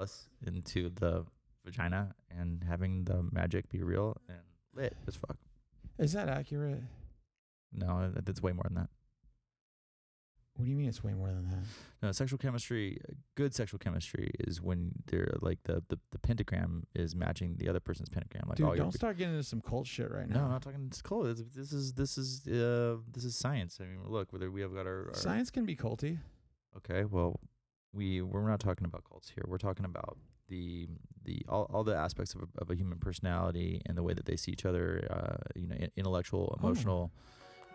us into the vagina and having the magic be real and lit as fuck. Is that accurate? No, it- it's way more than that. What do you mean it's way more than that? No, sexual chemistry, good sexual chemistry is when they're like the, the, the pentagram is matching the other person's pentagram. Like Dude, your don't start getting into some cult shit right No, now. I'm not talking. It's cool. This, this is this is uh this is science. I mean, look, whether we have got our, our Science can be culty. Okay, well, we we're not talking about cults here. We're talking about the the all, all the aspects of a, of a human personality and the way that they see each other. Uh, you know, in- intellectual, Oh. emotional,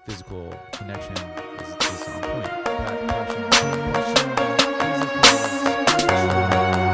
physical connection is, is on point. Pa- It's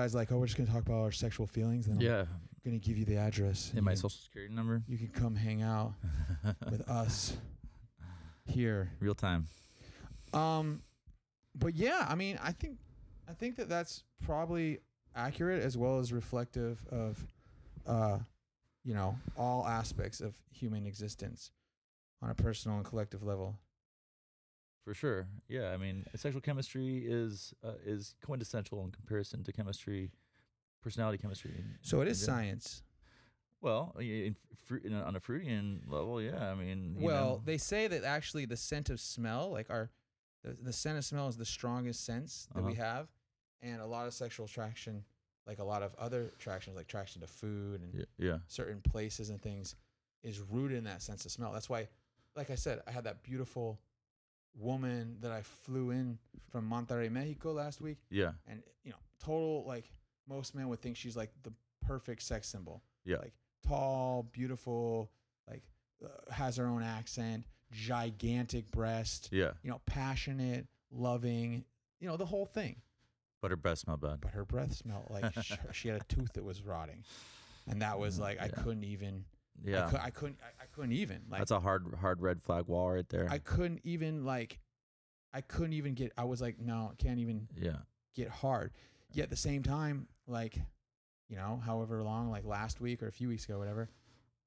guy's like, oh, we're just gonna talk about our sexual feelings, and yeah, I'm gonna give you the address. in and my you, social security number, you can come hang out with us here. real time. Um, but yeah, I mean, I think, I think that that's probably accurate as well as reflective of, uh, you know, all aspects of human existence on a personal and collective level. For sure. Yeah, I mean, sexual chemistry is uh, is quintessential in comparison to chemistry, personality chemistry. in- So it is science. Well, in, in a, on a Freudian level, yeah. I mean, Well, know, they say that actually the scent of smell, like our, the, the scent of smell is the strongest sense that we Uh-huh. have, and a lot of sexual attraction, like a lot of other attractions, like attraction to food and yeah, yeah, certain places and things, is rooted in that sense of smell. That's why, like I said, I had that beautiful woman that I flew in from Monterrey, Mexico last week, yeah, and you know, total like most men would think she's like the perfect sex symbol. Yeah. Like tall, beautiful, like uh, has her own accent, gigantic breast, yeah. you know, passionate, loving, you know, the whole thing. But her breath smelled bad. But her breath smelled like sh- she had a tooth that was rotting, and that was Mm, like I yeah. couldn't even. I, Yeah, I couldn't. I, I couldn't even like. that's a hard hard red flag wall right there. I couldn't even like. I couldn't even get. I was like, no, I can't even yeah, get hard. Yet at the same time, like, you know, however long, like last week or a few weeks ago, whatever,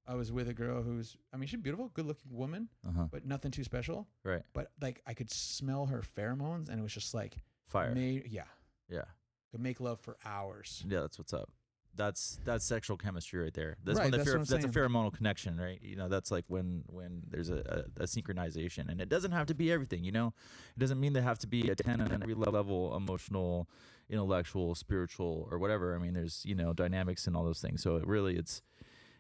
I was with a girl who's, I mean, she's beautiful, good looking woman, uh huh. but nothing too special. Right, But like, I could smell her pheromones, and it was just like, fire. made, yeah, yeah, could make love for hours. yeah. That's what's up. That's that's sexual chemistry right there. That's Right, when the that's pher- what I'm that's a pheromonal connection, right? You know, that's like when when there's a, a, a synchronization, and it doesn't have to be everything. You know, it doesn't mean they have to be a ten on every level, emotional, intellectual, spiritual, or whatever. I mean, there's you know dynamics and all those things. So it really, it's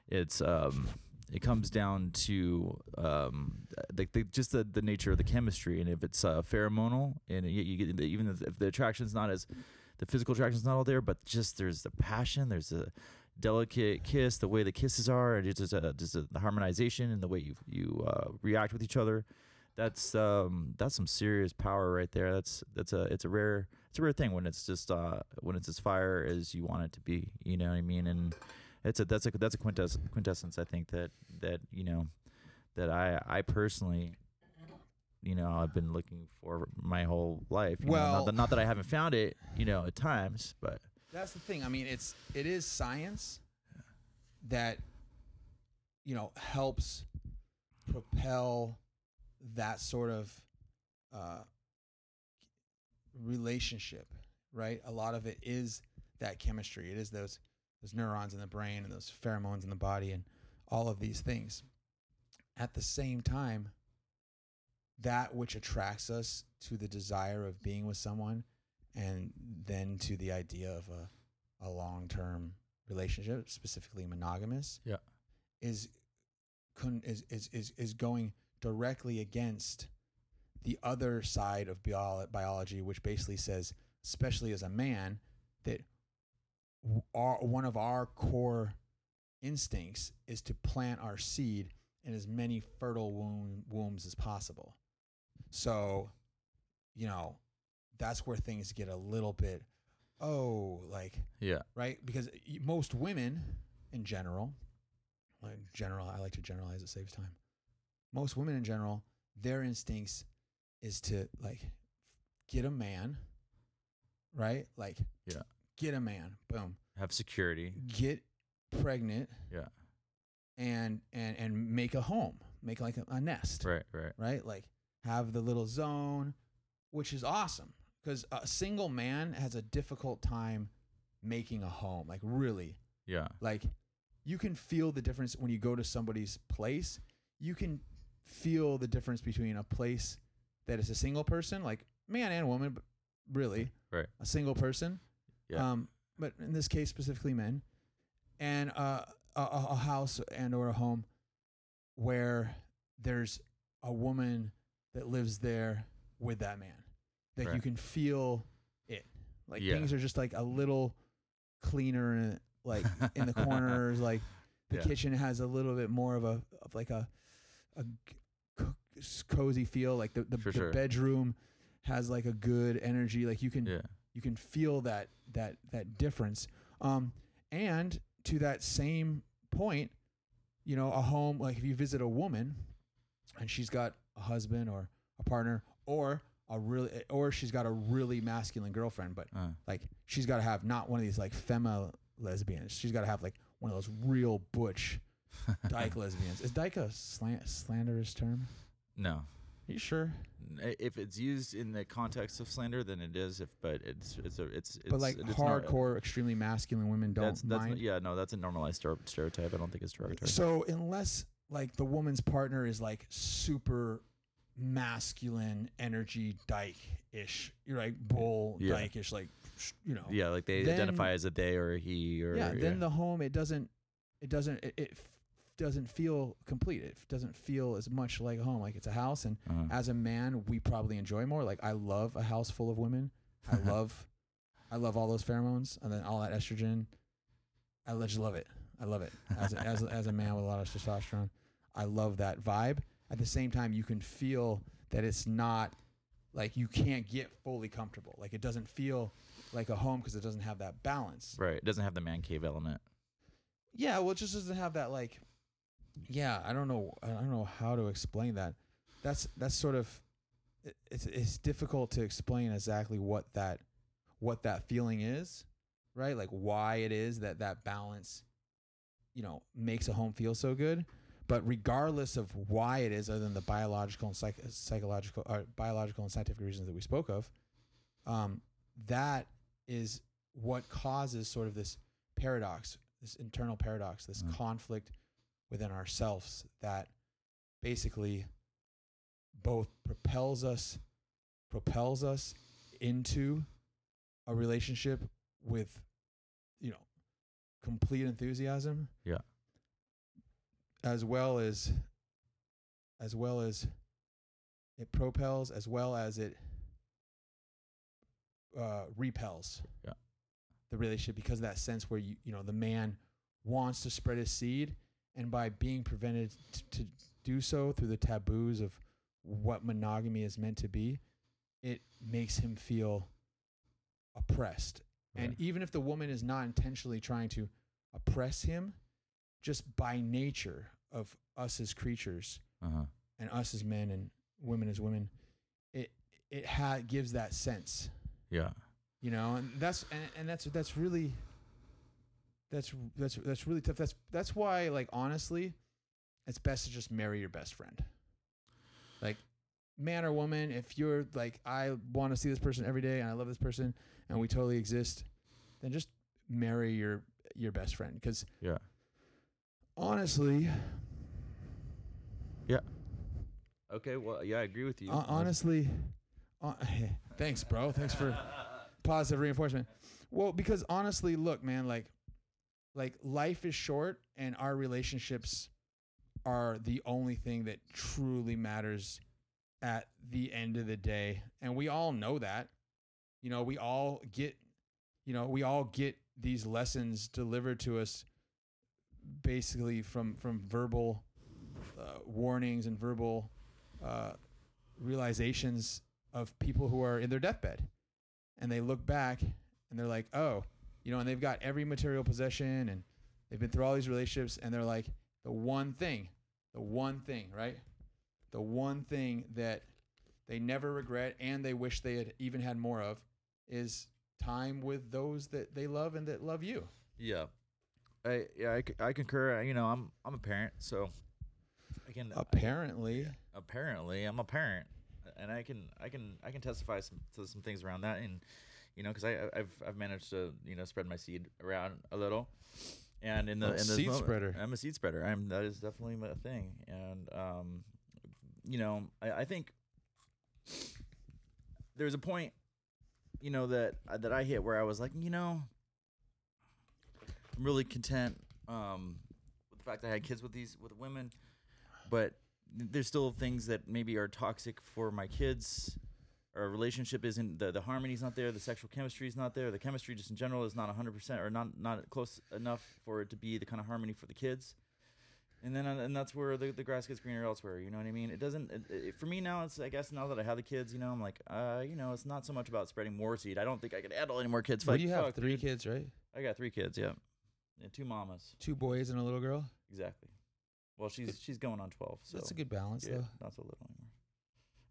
it's um it comes down to um the, the just the, the nature of the chemistry, and if it's uh, pheromonal, and you, you get even if, if the attraction's not as the physical attraction's not all there, but just there's the passion, there's a delicate kiss, the way the kisses are, and just a, just a, the harmonization and the way you you uh, react with each other. That's um that's some serious power right there. That's that's a it's a rare it's a rare thing when it's just uh when it's as fire as you want it to be. You know what I mean? And it's a that's a that's a quintess, quintessence I think that that you know that I I personally you know I've been looking for my whole life. you know, Well- not that, not that I haven't found it, you know, at times, but That's the thing. I mean, it's it is science that you know helps propel that sort of uh, relationship, right? A lot of it is that chemistry. It is those those neurons in the brain and those pheromones in the body and all of these things. At the same time, that which attracts us to the desire of being with someone and then to the idea of a, a long term relationship, specifically monogamous, Yeah. is, con- is, is, is, is going directly against the other side of bio- biology, which basically says, especially as a man, that our, one of our core instincts is to plant our seed in as many fertile womb, wombs as possible. So you know, that's where things get a little bit, oh, like Yeah. right? Because most women, in general, like general, I like to generalize. It saves time. Most women, in general, their instincts is to like get a man, right? Like, Yeah. get a man. Boom. Have security. Get pregnant. Yeah. And and and make a home, make like a, a nest, Right. Right. right? Like have the little zone, which is awesome because a single man has a difficult time making a home. Like really, Yeah. like you can feel the difference when you go to somebody's place. You can feel the difference between a place that is a single person, like man and woman, but really Right. a single person. Yeah. Um, but in this case, specifically men, and uh, a, a a house and or a home where there's a woman that lives there with that man. That you can feel it. Like Yeah. things are just like a little cleaner like in the corners. Like the Yeah. kitchen has a little bit more of a of like a a cozy feel. Like the the, the sure. bedroom has like a good energy. Like you can Yeah. you can feel that that that difference. Um, and to that same point, you know, a home like if you visit a woman and she's got a husband or a partner or a really or she's got a really masculine girlfriend, but Uh, like she's got to have not one of these like fema lesbians. She's got to have like one of those real butch dyke lesbians. Is dyke a slant, slanderous term? no. Are you sure? If it's used in the context of slander, then it is. If but it's it's a it's, it's but like it's not- hardcore, extremely masculine women don't that's, that's mind. not- yeah no that's a normalized stereotype. I don't think it's derogatory. So unless like the woman's partner is like super masculine energy dyke ish, you're like bull Yeah. dyke ish, like you know. yeah, like they Then- identify as a they or a he or Yeah. Then the home it doesn't it doesn't it, it doesn't feel complete. It doesn't feel as much like a home. Like it's a house, and uh-huh. as a man, we probably enjoy more. Like I love a house full of women. I love, I love all those pheromones and then all that estrogen. I just love it. I love it as a, as a, as a man with a lot of testosterone. I love that vibe. At the same time, you can feel that it's not like you can't get fully comfortable. Like it doesn't feel like a home because it doesn't have that balance. right. It doesn't have the man cave element. Yeah, well, it just doesn't have that like. Yeah, I don't know. I don't know how to explain that. That's that's sort of. It's it's difficult to explain exactly what that, what that feeling is, right? Like why it is that that balance, you know, makes a home feel so good. But regardless of why it is, other than the biological and psych- psychological, or biological and scientific reasons that we spoke of, um, that is what causes sort of this paradox, this internal paradox, this Mm. conflict within ourselves that basically both propels us propels us into a relationship with complete enthusiasm Yeah. as well as as well as it propels as well as it uh, repels Yeah. the relationship because of that sense where you you know the man wants to spread his seed and by being prevented t- to do so through the taboos of what monogamy is meant to be it makes him feel oppressed and even if the woman is not intentionally trying to oppress him just by nature of us as creatures Uh-huh. and us as men and women as women it it ha- gives that sense Yeah. you know and that's and, and that's that's really that's that's that's really tough that's that's why like honestly it's best to just marry your best friend like man or woman if you're like i want to see this person every day and i love this person and we totally exist then just marry your your best friend because Yeah. honestly yeah. Okay. Well, yeah, I agree with you. hon- honestly uh, thanks bro thanks for positive reinforcement. Well, because honestly, look, man, like like life is short and our relationships are the only thing that truly matters at the end of the day. And we all know that. You know, we all get you know, we all get these lessons delivered to us basically from from verbal uh, warnings and verbal uh, realizations of people who are in their deathbed, and they look back and they're like, oh, you know, and they've got every material possession and they've been through all these relationships, and they're like, the one thing, the one thing, right? The one thing that they never regret and they wish they had even had more of is time with those that they love and that love you. Yeah, I yeah I, I concur. You know, I'm I'm a parent, so I can I- Apparently, apparently I'm a parent, and I can I can I can testify some, to some things around that, and you know, because I I've I've managed to you know spread my seed around a little, and in the Oh, in this seed moment- spreader. I'm a seed spreader. I'm that is definitely a thing, and um, you know, I, I think there's a point, you know, that that I hit where I was like, you know, I'm really content um, with the fact that I had kids with these with women, but there's still things that maybe are toxic for my kids. Our relationship isn't the the harmony's not there, the sexual chemistry is not there, the chemistry just in general is not 100% or not not close enough for it to be the kind of harmony for the kids. And then uh, and that's where the, the grass gets greener elsewhere. You know what I mean? It doesn't. It, it, for me now, it's I guess now that I have the kids, you know, I'm like, uh, you know, it's not so much about spreading more seed. I don't think I could handle any more kids. what do you have? fuck, Three dude. kids, right? I got three kids. Yeah, yeah, two mamas. Two boys and a little girl. Exactly. Well, she's she's going on twelve. So That's a good balance, yeah, though. not so little anymore.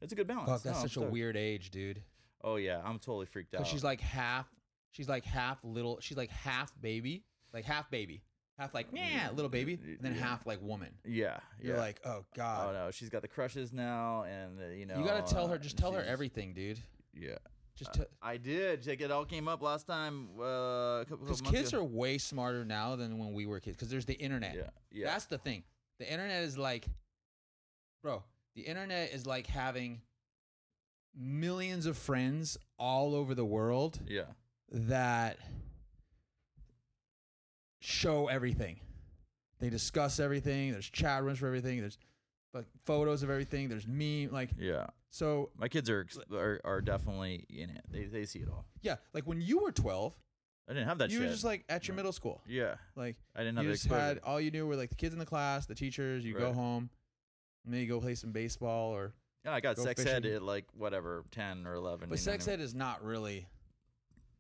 It's a good balance. Fuck, that's No, I'm such a weird age, dude. Oh yeah, I'm totally freaked out. She's like half, she's like half little, she's like half baby, like half baby, half like yeah, little baby, and then Yeah. half like woman. yeah, You're like, oh god oh no, she's got the crushes now, and uh, you know. you gotta tell her, uh, just tell her everything, dude. Yeah. Just Uh, I did. Like, it all came up last time. Uh, because months kids ago. are way smarter now than when we were kids. Because there's the internet. Yeah, yeah. That's the thing. The internet is like, bro. The internet is like having millions of friends all over the world yeah. that show everything. They discuss everything. There's chat rooms for everything. There's like photos of everything. There's meme like Yeah. so My kids are, ex- are are definitely in it. They they see it all. yeah. Like when you were 12, I didn't have that you shit. were just like at your middle school. yeah. Like I didn't have you the just exposure. had all you knew were like the kids in the class, the teachers. You go Right. home, and then you go play some baseball or. yeah, I got go sex ed fishing. at like whatever, ten or eleven. But you know sex what I ed is not really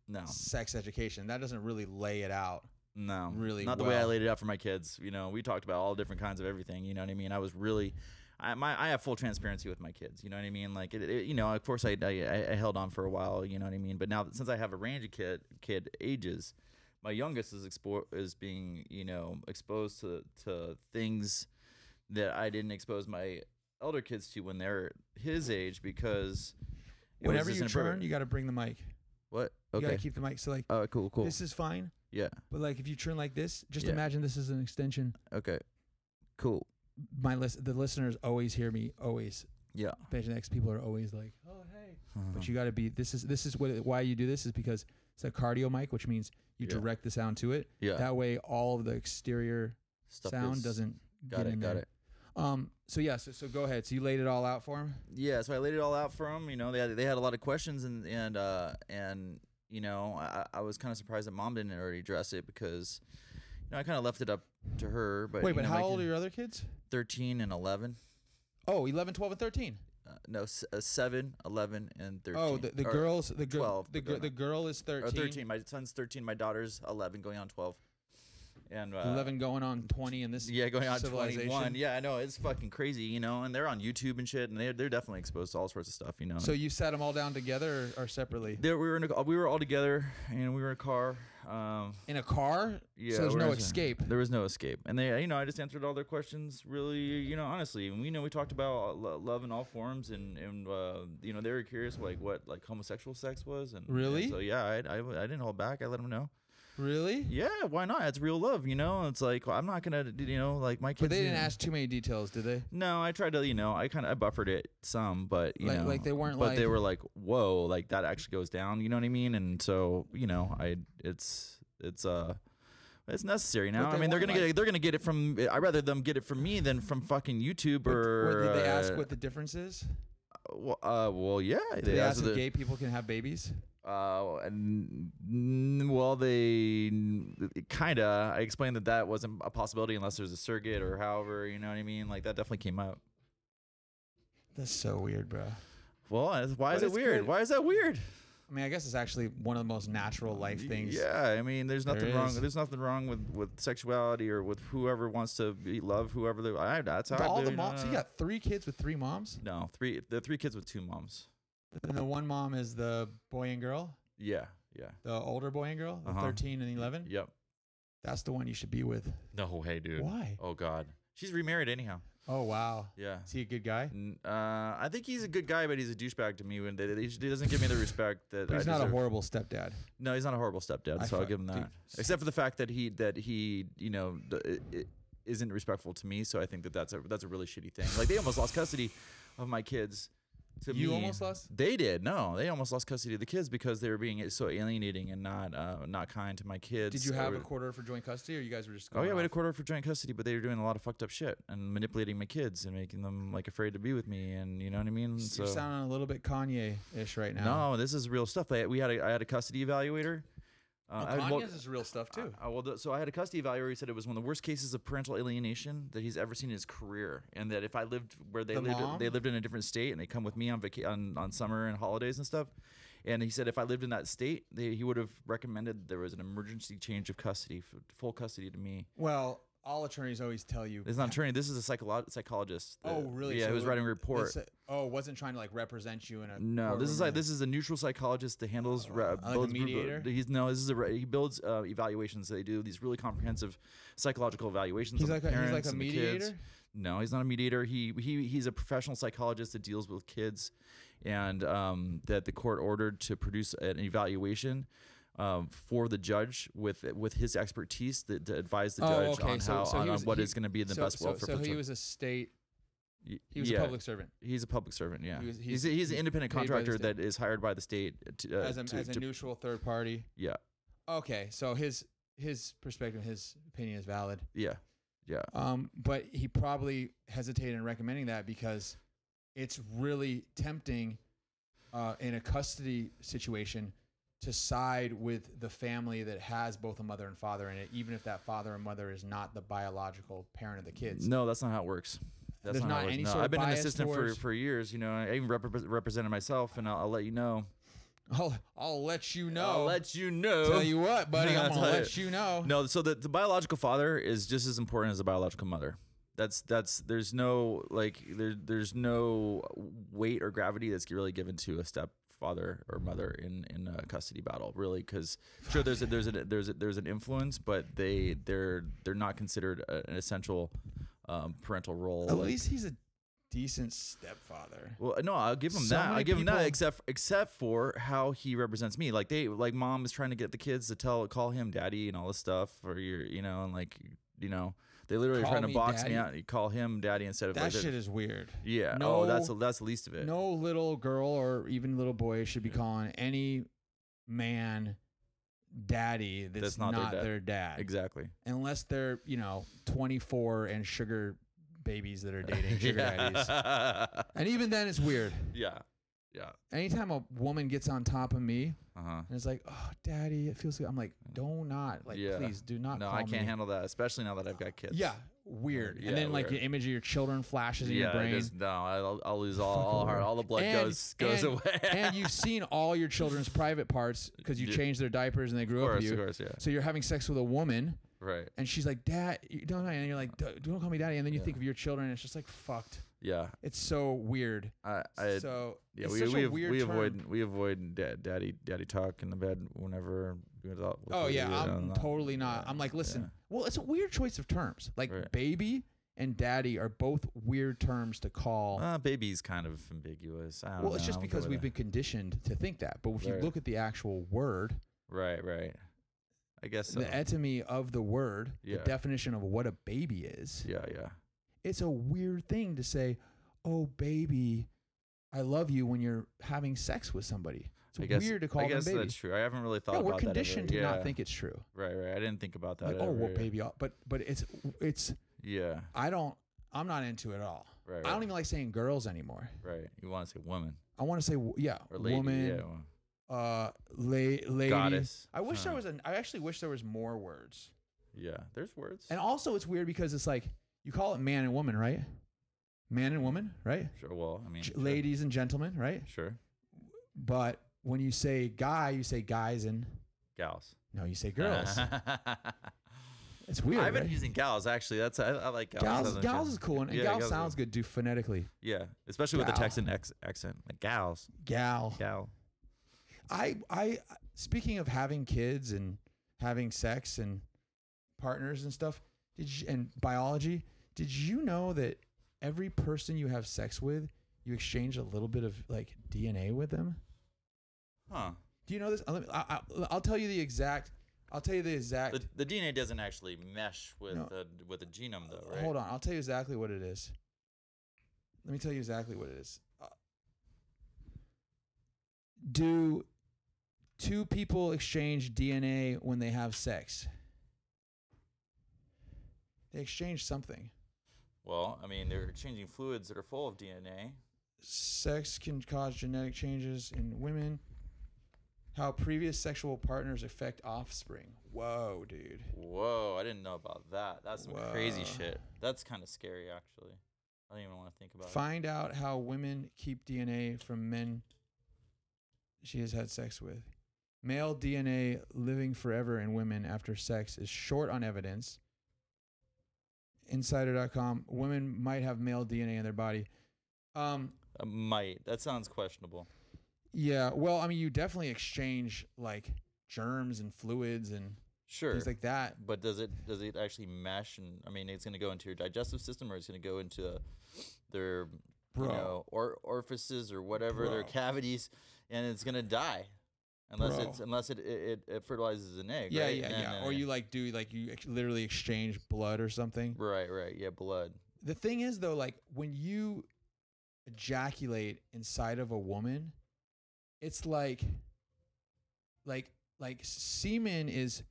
mean? No. sex education. That doesn't really lay it out. No, really not the way I laid it out for my kids. You know, we talked about all different kinds of everything. You know what I mean? I was really, I my I have full transparency with my kids. You know what I mean? Like it, it you know, of course I, I I held on for a while. You know what I mean? But now since I have a range of kid kid ages, my youngest is expo- is being you know exposed to to things that I didn't expose my elder kids to when they're his age because Whenever you turn, you got to bring the mic. what You okay got to keep the mic. So like oh cool cool this is fine, yeah but like if you turn like this, just Yeah. imagine this is an extension. okay cool My list, the listeners always hear me. Always, yeah Patient X people are always like, "Oh hey," Uh-huh. but you got to be. This is this is what why you do this is because it's a cardioid mic, which means you Yeah. direct the sound to it. yeah That way, all of the exterior Stuff sound gets- doesn't got get it in got there. it Um. So yeah. So, so go ahead. So you laid it all out for him. yeah so i laid it all out for him. you know they had, they had a lot of questions and and uh and you know i i was kind of surprised that mom didn't already address it because you know i kind of left it up to her but Wait, you but know, how my old kid- are your other kids? 13 and 11 Oh, 11, 12, and 13. uh, no s- uh, 7 11 and 13 Oh, the, the Or- girls, the girl, 12, the, but gir- going the girl is 13. or 13 my son's 13 my daughter's 11 going on 12 and uh, 11 going on 20 in this yeah, going on civilization. 21. Yeah, I know it's fucking crazy, you know. And they're on YouTube and shit, and they're they're definitely exposed to all sorts of stuff, you know. So you sat them all down together or, or separately? there we were in a, we were all together, and we were in a car. Um, In a car? yeah, so there's no escape. There was no escape, and they, you know, I just answered all their questions really, you know, honestly. And we know we talked about love in all forms, and and uh, you know they were curious like what like homosexual sex was, and and Really? so yeah, I, I I didn't hold back. I let them know. Really? Yeah, why not? It's real love, you know. It's like I'm not gonna, you know, like my kids. But they didn't ask too many details, did they? No, I tried to, you know, I kind of I buffered it some, but you Like- know, like they weren't but they were like, whoa, like that actually goes down. You know what I mean? And so, you know, I it's it's uh. It's necessary now. they I mean, they're weren't gonna like- get they're gonna get it from. I would rather them get it from me than from fucking YouTube or. what, did they ask uh, what the difference is? Well, uh, well, yeah. Did they ask if gay people can have babies? uh, and well, they kind of. I explained that that wasn't a possibility unless there's a surrogate or however. You know what I mean? Like that definitely came up. That's so weird, bro. Well, why But is it weird? good. Why is that weird? I mean, I guess it's actually one of the most natural life things. Yeah, I mean, there's there nothing wrong. There's nothing wrong with, with sexuality or with whoever wants to be, love whoever they. I, that's how But I all do, the you moms. So you got three kids with three moms, no three. The three kids with two moms. and the one mom is the boy and girl, Yeah, yeah, the older boy and girl, the Uh-huh. 13 and 11. yep. That's the one you should be with. No hey, dude. Why? Oh God, she's remarried anyhow. Oh wow. Yeah. Is he a good guy? Uh, I think he's a good guy, but he's a douchebag to me. When they, they, he doesn't give me the respect that he's not a horrible stepdad. No, he's not a horrible stepdad, I so I'll give him that. dude, Except for the fact that he that he you know d- i- i- isn't respectful to me. So I think that that's a that's a really shitty thing. Like they almost lost custody of my kids. To You me. almost lost? They did. No, they almost lost custody of the kids because they were being so alienating and not uh, not kind to my kids. Did you have a court order for joint custody, or you guys were just? Oh yeah, we had a court order for joint custody, but they were doing a lot of fucked up shit and manipulating my kids and making them like afraid to be with me, and you know what I mean. So You're sounding a little bit Kanye-ish right now. no, this is real stuff. They, we had a, I had a custody evaluator. Uh, I- well- Kanye's is real stuff too. uh, well, th- so I had a custody evaluator. He said it was one of the worst cases of parental alienation that he's ever seen in his career, and that if I lived where they The lived, mom? they lived in a different state, and they come with me on vaca- on, on summer and holidays and stuff. And he said if I lived in that state, they, he would have recommended there was an emergency change of custody, f- full custody to me. well, all attorneys always tell you. It's not an attorney. This is a psycholo- psychologist. Oh, really? Yeah, So he was writing a report. said- oh, wasn't trying to like represent you in a. No, this is like this is a neutral psychologist that handles re- like a builds- mediator? He's no, this is a re- he builds uh, evaluations. They do these really comprehensive psychological evaluations. He's of like the a, he's parents like a and the kids. mediator. No, he's not a mediator. He he he's a professional psychologist that deals with kids, and um, that the court ordered to produce an evaluation. Um, for the judge with with his expertise that to advise the Oh, judge okay, on so- how so on, he on what he- is going to be in the so, best so, welfare so for he was a state. He was yeah. a public servant He's a public servant. Yeah, He was- he's he's- he's, an independent contractor that is hired by the state to, uh, as a to, as a to- neutral third party. yeah Okay, so his his perspective, his opinion is valid. yeah yeah Um, but he probably hesitated in recommending that because it's really tempting uh, in a custody situation to side with the family that has both a mother and father in it, even if that father and mother is not the biological parent of the kids. No, that's not how it works. That's There's not, how not it any no, I've been an assistant for, towards- for years. You know, I even rep- represented myself, and I'll, I'll let you know. I'll, I'll let you know. I'll let you know. Tell you what, buddy, I'm I'll gonna let you. you know. No, so the, the biological father is just as important as the biological mother. That's that's there's no like there there's no weight or gravity that's really given to a stepfather or mother in in a custody battle really because sure there's a, there's a there's a, there's an influence but they they're they're not considered a, an essential um, parental role. At like- least he's a decent stepfather. Well, no, I'll give him So that. I'll give him that, except except for how he represents me. Like they, like mom is trying to get the kids to tell, call him daddy and all this stuff, or you're, you know, and like, you know, they literally Call trying to box daddy? me out. You call him daddy instead of That like, shit is weird. yeah. oh, that's No- that's the least of it. No little girl or even little boy should be calling any man daddy that's, That's not, not their dad. their dad. exactly. Unless they're, you know, 24 and sugar babies that are dating sugar daddies. And even then it's weird. yeah. Yeah. Anytime a woman gets on top of me Uh huh. and it's like, "Oh, daddy, it feels good." I'm like, "Do not. Like, Yeah. please do not No, I can't me." handle that, especially now that I've got kids. Yeah, weird. Yeah, and then like weird. the image of your children flashes in Yeah. your brain. just, no, I'll, I'll lose all all, all the blood And- goes goes and- away. and you've seen all your children's private parts because you changed their diapers and they grew up course, with of course, yeah. So you're having sex with a woman, Right. and she's like, "Dad, you don't," and you're like, "Don't call me daddy." And then you think of your children, and it's just like fucked. Yeah. It's so weird. I, I so yeah, it's we we, a av- weird we avoid we avoid da- daddy daddy talk in the bed whenever. without- Oh with- yeah, know, I'm not- totally not. yeah, I'm like, listen. yeah. Well, it's a weird choice of terms. Like Right. baby and daddy are both weird terms to call. Uh, baby's kind of ambiguous. I don't well, it's just because we've it. been conditioned to think that. But if you look at the actual word, right, right. I guess so. the etymology of the word, Yeah. the definition of what a baby is, yeah, yeah. It's a weird thing to say, "Oh, baby, I love you" when you're having sex with somebody. It's I guess weird to call I guess them baby. that's true. I haven't really thought Yeah, about we're that. conditioned to yeah. not think it's true. Right, right. I didn't think about that. Like, oh, well, baby, uh," but but it's it's Yeah, I don't I'm not into it at all. right. I don't even like saying girls anymore. Right. You want to say woman I want to say yeah, or lady? woman, yeah. well, uh, la- lady. Goddess. I wish there was an. I actually wish there was more words. Yeah, there's words. And also, it's weird because it's like you call it man and woman, right? man and woman, right? Sure. Well, I mean, G- sure. Ladies and gentlemen, right? Sure. But when you say guy, you say guys and Gals. no, you say girls. it's weird. I've been right? using gals actually. That's I, I like gals. Gals, gals is cool, and, and Yeah, gal gals sounds good too phonetically. Yeah, especially with the Texan ex- accent. Like gals, Gal. gal. I I speaking of having kids and having sex and partners and stuff, did you, and biology, did you know that every person you have sex with, you exchange a little bit of like DNA with them? Huh. Do you know this? I'll, I, I, I'll tell you the exact. I'll tell you the exact. The, the DNA doesn't actually mesh with No. the with the genome though, right? Hold on, I'll tell you exactly what it is. Let me tell you exactly what it is. Uh, do two people exchange DNA when they have sex? They exchange something. Well, I mean, they're changing fluids that are full of DNA. Sex can cause genetic changes in women. How previous sexual partners affect offspring. Whoa, dude. Whoa, I didn't know about that. That's some crazy shit. That's kind of scary, actually. I don't even want to think about it. Find out how women keep DNA from men she has had sex with. Male DNA living forever in women after sex is short on evidence. Insider.com. Women might have male DNA in their body. Um. Uh, might. That sounds questionable. yeah, well, I mean, you definitely exchange like germs and fluids and Sure. things like that. but does it does it actually mesh? And I mean, it's going to go into your digestive system, or it's going to go into their Bro. you know or orifices or whatever their cavities, and it's going to die. Unless Bro. it's unless it, it, it, fertilizes an egg. Yeah, right? yeah, yeah. Or uh, you like do like you ex- literally exchange blood or something. Right, right. Yeah, blood. The thing is though, like when you ejaculate inside of a woman, it's like like like semen is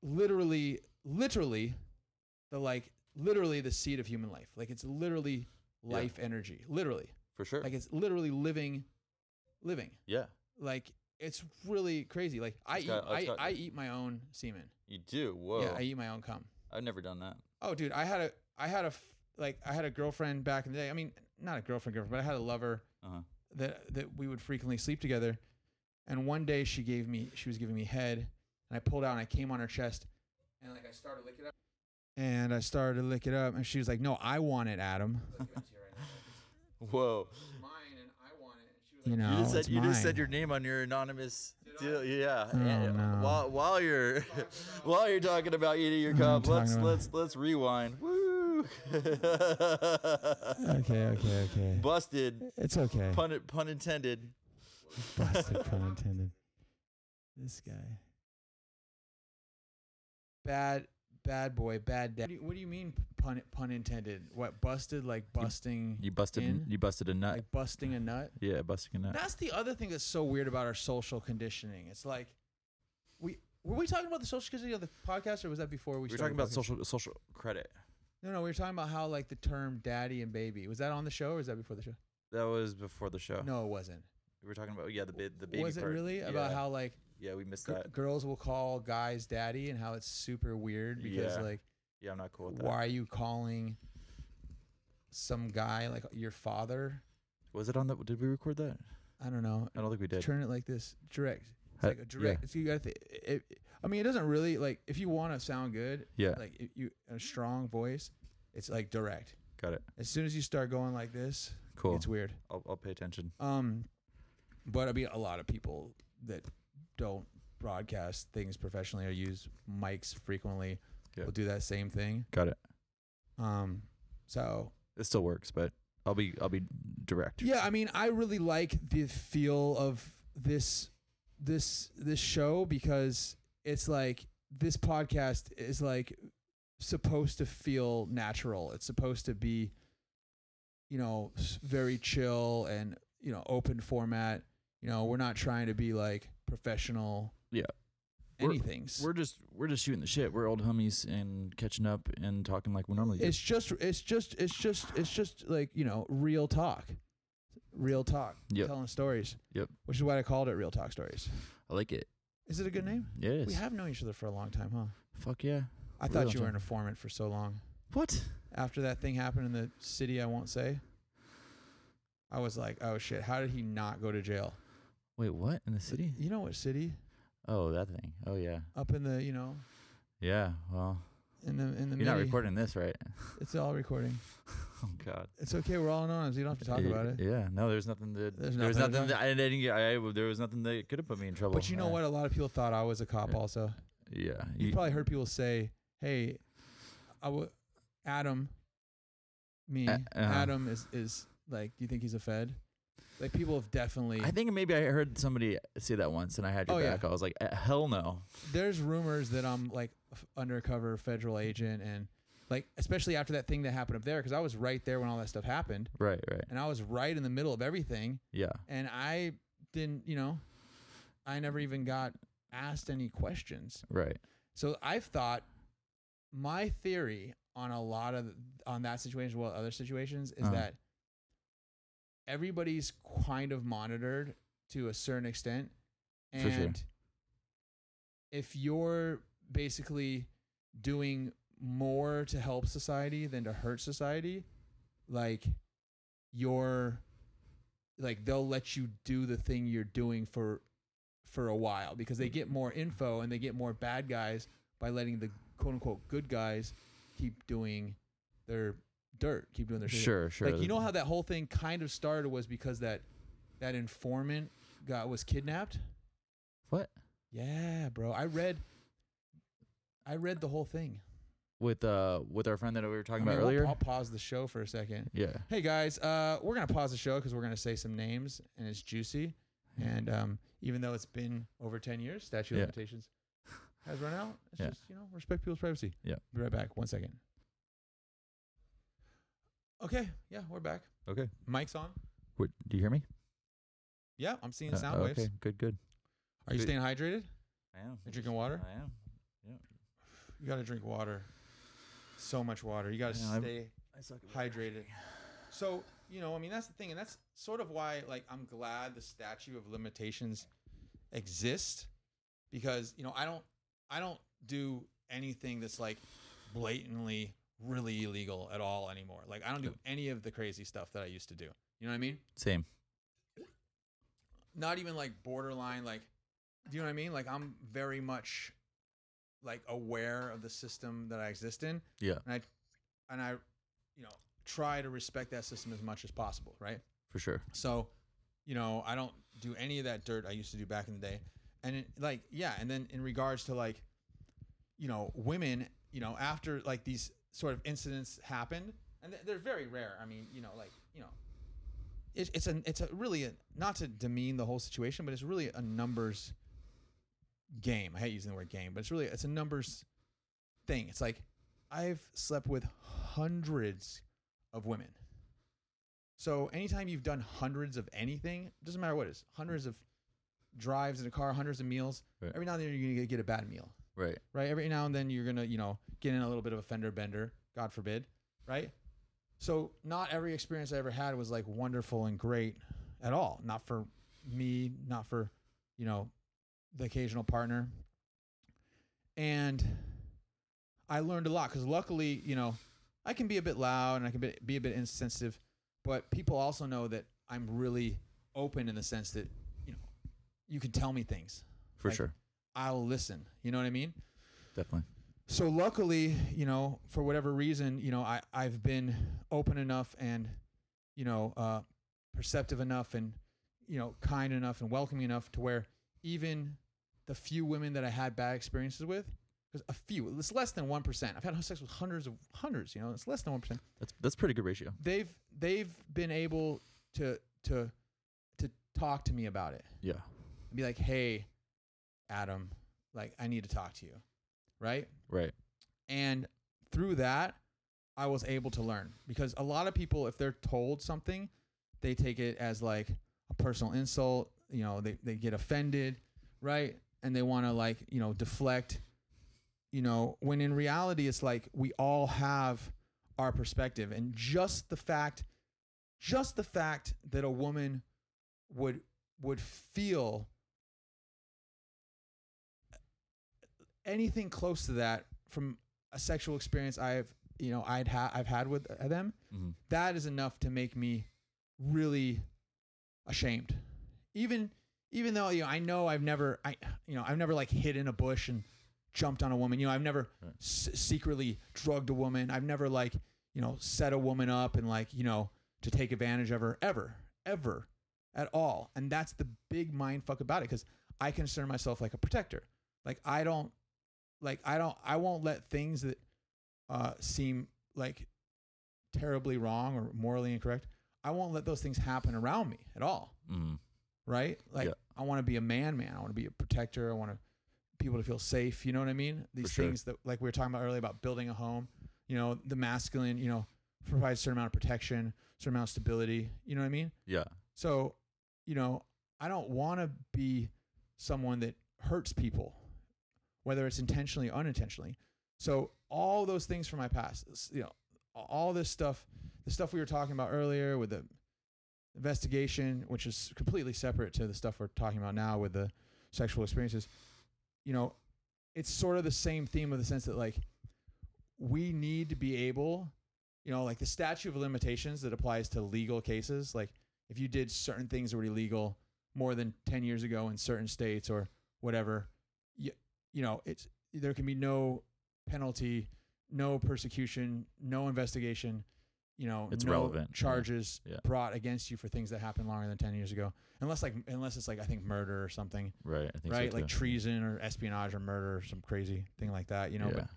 literally literally the like literally the seed of human life. Like it's literally life energy. Literally. For sure. Like it's literally living living. yeah, Like it's really crazy. Like I It's eat got- it's I, got- I eat my own semen. you do. Whoa. Yeah, I eat my own cum. I've never done that. Oh, dude, I had a, I had a, f- like, I had a girlfriend back in the day. I mean, not a girlfriend, girlfriend, but I had a lover Uh huh. that that we would frequently sleep together. And one day she gave me, she was giving me head, and I pulled out and I came on her chest, and like I started to lick it up, and I started to lick it up, and she was like, "No, I want it, Adam." Whoa. Mine, and I want it. And she was You you just said it's you just said your name on your anonymous deal. Yeah. Oh, and no. While while you're while you're talking about eating your I'm cup, let's about- let's let's rewind. Woo. Okay, okay, okay. Busted. It's okay. Pun pun intended. Busted, pun intended. This guy. Bad, bad boy, bad dad. What do you, what do you mean pun pun intended? What busted like busting You busted. In? You busted a nut. like busting a nut? yeah, busting a nut. That's the other thing that's so weird about our social conditioning. It's like we were we talking about the social conditioning of the podcast, or was that before we? We were started talking about social social credit. No, no, we were talking about how like the term "daddy" and "baby" was that on the show, or was that before the show? That was before the show. No, it wasn't. We were talking about yeah the ba- the baby was it part. really about how like Yeah, we missed that. girls will call guys daddy and how it's super weird because Yeah. like Yeah, I'm not cool with that. why are you calling some guy like your father? Was it on the? Did we record that? I don't know. I don't think we did. Turn it like this, direct. It's like a direct. It's, you gotta it, it- I mean, it doesn't really like if you want to sound good, Yeah, like if you a strong voice. It's like direct. got it. As soon as you start going like this, Cool. it's weird. I'll, I'll pay attention. Um, but I mean, a lot of people that don't broadcast things professionally or use mics frequently Yeah. will do that same thing. Got it. Um, so It still works, but I'll be I'll be direct. yeah, I mean, I really like the feel of this this this show because it's like this podcast is like supposed to feel natural. It's supposed to be, you know, s- very chill and you know open format. You know, we're not trying to be like professional. Yeah. We're- Anything's. We're just we're just shooting the shit. We're old homies and catching up and talking like we normally do. It's just it's just it's just it's just like you know real talk, real talk, Yep. telling stories. Yep. Which is why I called it Real Talk Stories. I like it. Is it a good name? Yes. We have known each other for a long time, huh? Fuck yeah. I Real thought you were talk. an informant for so long. What? after that thing happened in the city I won't say. I was like, oh shit, how did he not go to jail? Wait, what in the city? You know what city? Oh, that thing. Oh yeah, Up in the, you know, yeah. Well, in the in the you're not recording this, right? It's all recording. Oh God. It's okay. We're all anonymous. You don't have to talk Y- about it. Yeah. No, there's nothing that. There's There's, nothing nothing. That, I didn't. get- I, I- there was nothing that could have put me in trouble. But you know what? A lot of people thought I was a cop. Yeah. Also, Yeah. you you- probably heard people say, "Hey, I w- Adam, me, A- uh-huh. Adam is is like, do you think he's a Fed?" Like people have definitely. I think maybe I heard somebody say that once, and I had your Oh, yeah. back. I was like, "Eh, hell no. there's rumors that I'm like f- undercover federal agent and like especially after that thing that happened up there because I was right there when all that stuff happened Right. Right. and I was right in the middle of everything Yeah. and I didn't you know I never even got asked any questions Right. so I've thought my theory on a lot of on that situation as well other situations is Uh-huh. that everybody's kind of monitored to a certain extent For sure. and if you're basically doing more to help society than to hurt society like you're like they'll let you do the thing you're doing for for a while because they get more info and they get more bad guys by letting the quote unquote good guys keep doing their dirt, keep doing their shit. Sure. Sure. Like you know how that whole thing kind of started was because that that informant got was kidnapped. what Yeah, bro. I read. I read the whole thing. with uh with our friend that we were talking I mean, about we'll- earlier? I'll pause the show for a second. yeah. Hey guys, uh, we're gonna pause the show because we're gonna say some names and it's juicy. And um, even though it's been over ten years, statute of Yeah. limitations has run out. It's Yeah. just you know respect people's privacy. Yeah. Be right back. One second. Okay. Yeah, we're back. Okay. Mic's on. Wait, do you hear me? Yeah, I'm seeing Uh, sound waves. Okay. Good. Good. Are you Good. staying hydrated? I am. You drinking water? I am. Yeah. You gotta drink water. So much water. You gotta Yeah, I'm- stay I suck hydrated. So, you know, I mean, that's the thing. And that's sort of why, like, I'm glad the statute of limitations exists because, you know, I don't, I don't do anything that's like blatantly really illegal at all anymore. Like, I don't do any of the crazy stuff that I used to do. You know what I mean? Same. Not even like borderline, like, do you know what I mean? Like, I'm very much like aware of the system that I exist in. Yeah. And I, and I, you know, try to respect that system as much as possible, right? For sure. So, you know, I don't do any of that dirt I used to do back in the day. And it, like, yeah, and then in regards to like, you know, women, you know, after like these sort of incidents happened, and they're very rare. I mean, you know, like, you know, it's it's a it's a really a, not to demean the whole situation, but it's really a numbers game. I hate using the word game, but it's really it's a numbers thing. It's like I've slept with hundreds of women. So anytime you've done hundreds of anything, doesn't matter what it is, hundreds of drives in a car, hundreds of meals, Right. every now and then you're gonna get a bad meal, Right. right? Every now and then you're gonna, you know, get in a little bit of a fender bender, God forbid, right? So not every experience I ever had was like wonderful and great at all. Not for me, not for, you know, the occasional partner. And I learned a lot because luckily, you know, I can be a bit loud and I can be, be a bit insensitive, but people also know that I'm really open in the sense that, you know, you can tell me things. For Like- sure. I'll listen. You know what I mean? Definitely. So luckily, you know, for whatever reason, you know, I I've been open enough and, you know, uh, perceptive enough and, you know, kind enough and welcoming enough to where even the few women that I had bad experiences with, because a few, it's less than one percent. I've had sex with hundreds of hundreds. You know, it's less than one percent. That's that's pretty good ratio. They've they've been able to to to talk to me about it Yeah. and be like, hey, Adam, like I need to talk to you, right? Right. And through that, I was able to learn because a lot of people, if they're told something, they take it as like a personal insult. You know, they, they get offended, right? And they want to like, you know, deflect, you know, when in reality, it's like we all have our perspective. And just the fact, just the fact that a woman would, would feel anything close to that from a sexual experience I've you know I'd ha- I've had with them, Mhm. that is enough to make me really ashamed. Even even though you know I know I've never I you know I've never like hid in a bush and jumped on a woman. You know I've never Right. s- secretly drugged a woman. I've never like you know set a woman up and like you know to take advantage of her ever ever at all. And that's the big mind fuck about it because I consider myself like a protector. Like I don't like I don't I won't let things that uh seem like terribly wrong or morally incorrect. I won't let those things happen around me at all. Mhm. Right? Like Yeah. I want to be a man man. I want to be a protector. I want to people to feel safe, you know what I mean? These sure. things that like we were talking about earlier about building a home, you know, the masculine, you know, provides a certain amount of protection, certain amount of stability, you know what I mean? Yeah. So, you know, I don't want to be someone that hurts people, whether it's intentionally or unintentionally. So, all those things from my past, you know, all this stuff, the stuff we were talking about earlier with the investigation, which is completely separate to the stuff we're talking about now with the sexual experiences, you know, it's sort of the same theme of the sense that, like, we need to be able, you know, like the statute of limitations that applies to legal cases, like, if you did certain things that were illegal more than 10 years ago in certain states or whatever you, know it's there can be no penalty no persecution no investigation you know It's no relevant, charges Yeah. brought against you for things that happened longer than 10 years ago unless like unless it's like i think murder or something Right. I think so right like treason or espionage or murder or some crazy thing like that you know yeah. but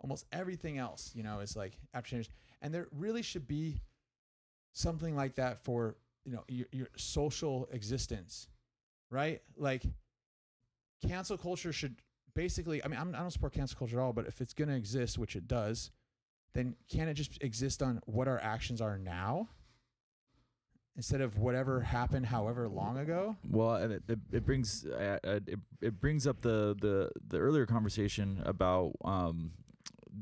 almost everything else, you know, is like after change. And there really should be something like that for, you know, your, your social existence, right? Like cancel culture should basically, I mean, I'm, I don't support cancel culture at all, but if it's going to exist, which it does, then can it just exist on what our actions are now instead of whatever happened however long ago? Well, and it, it, it brings uh, uh, it, it brings up the, the the earlier conversation about um,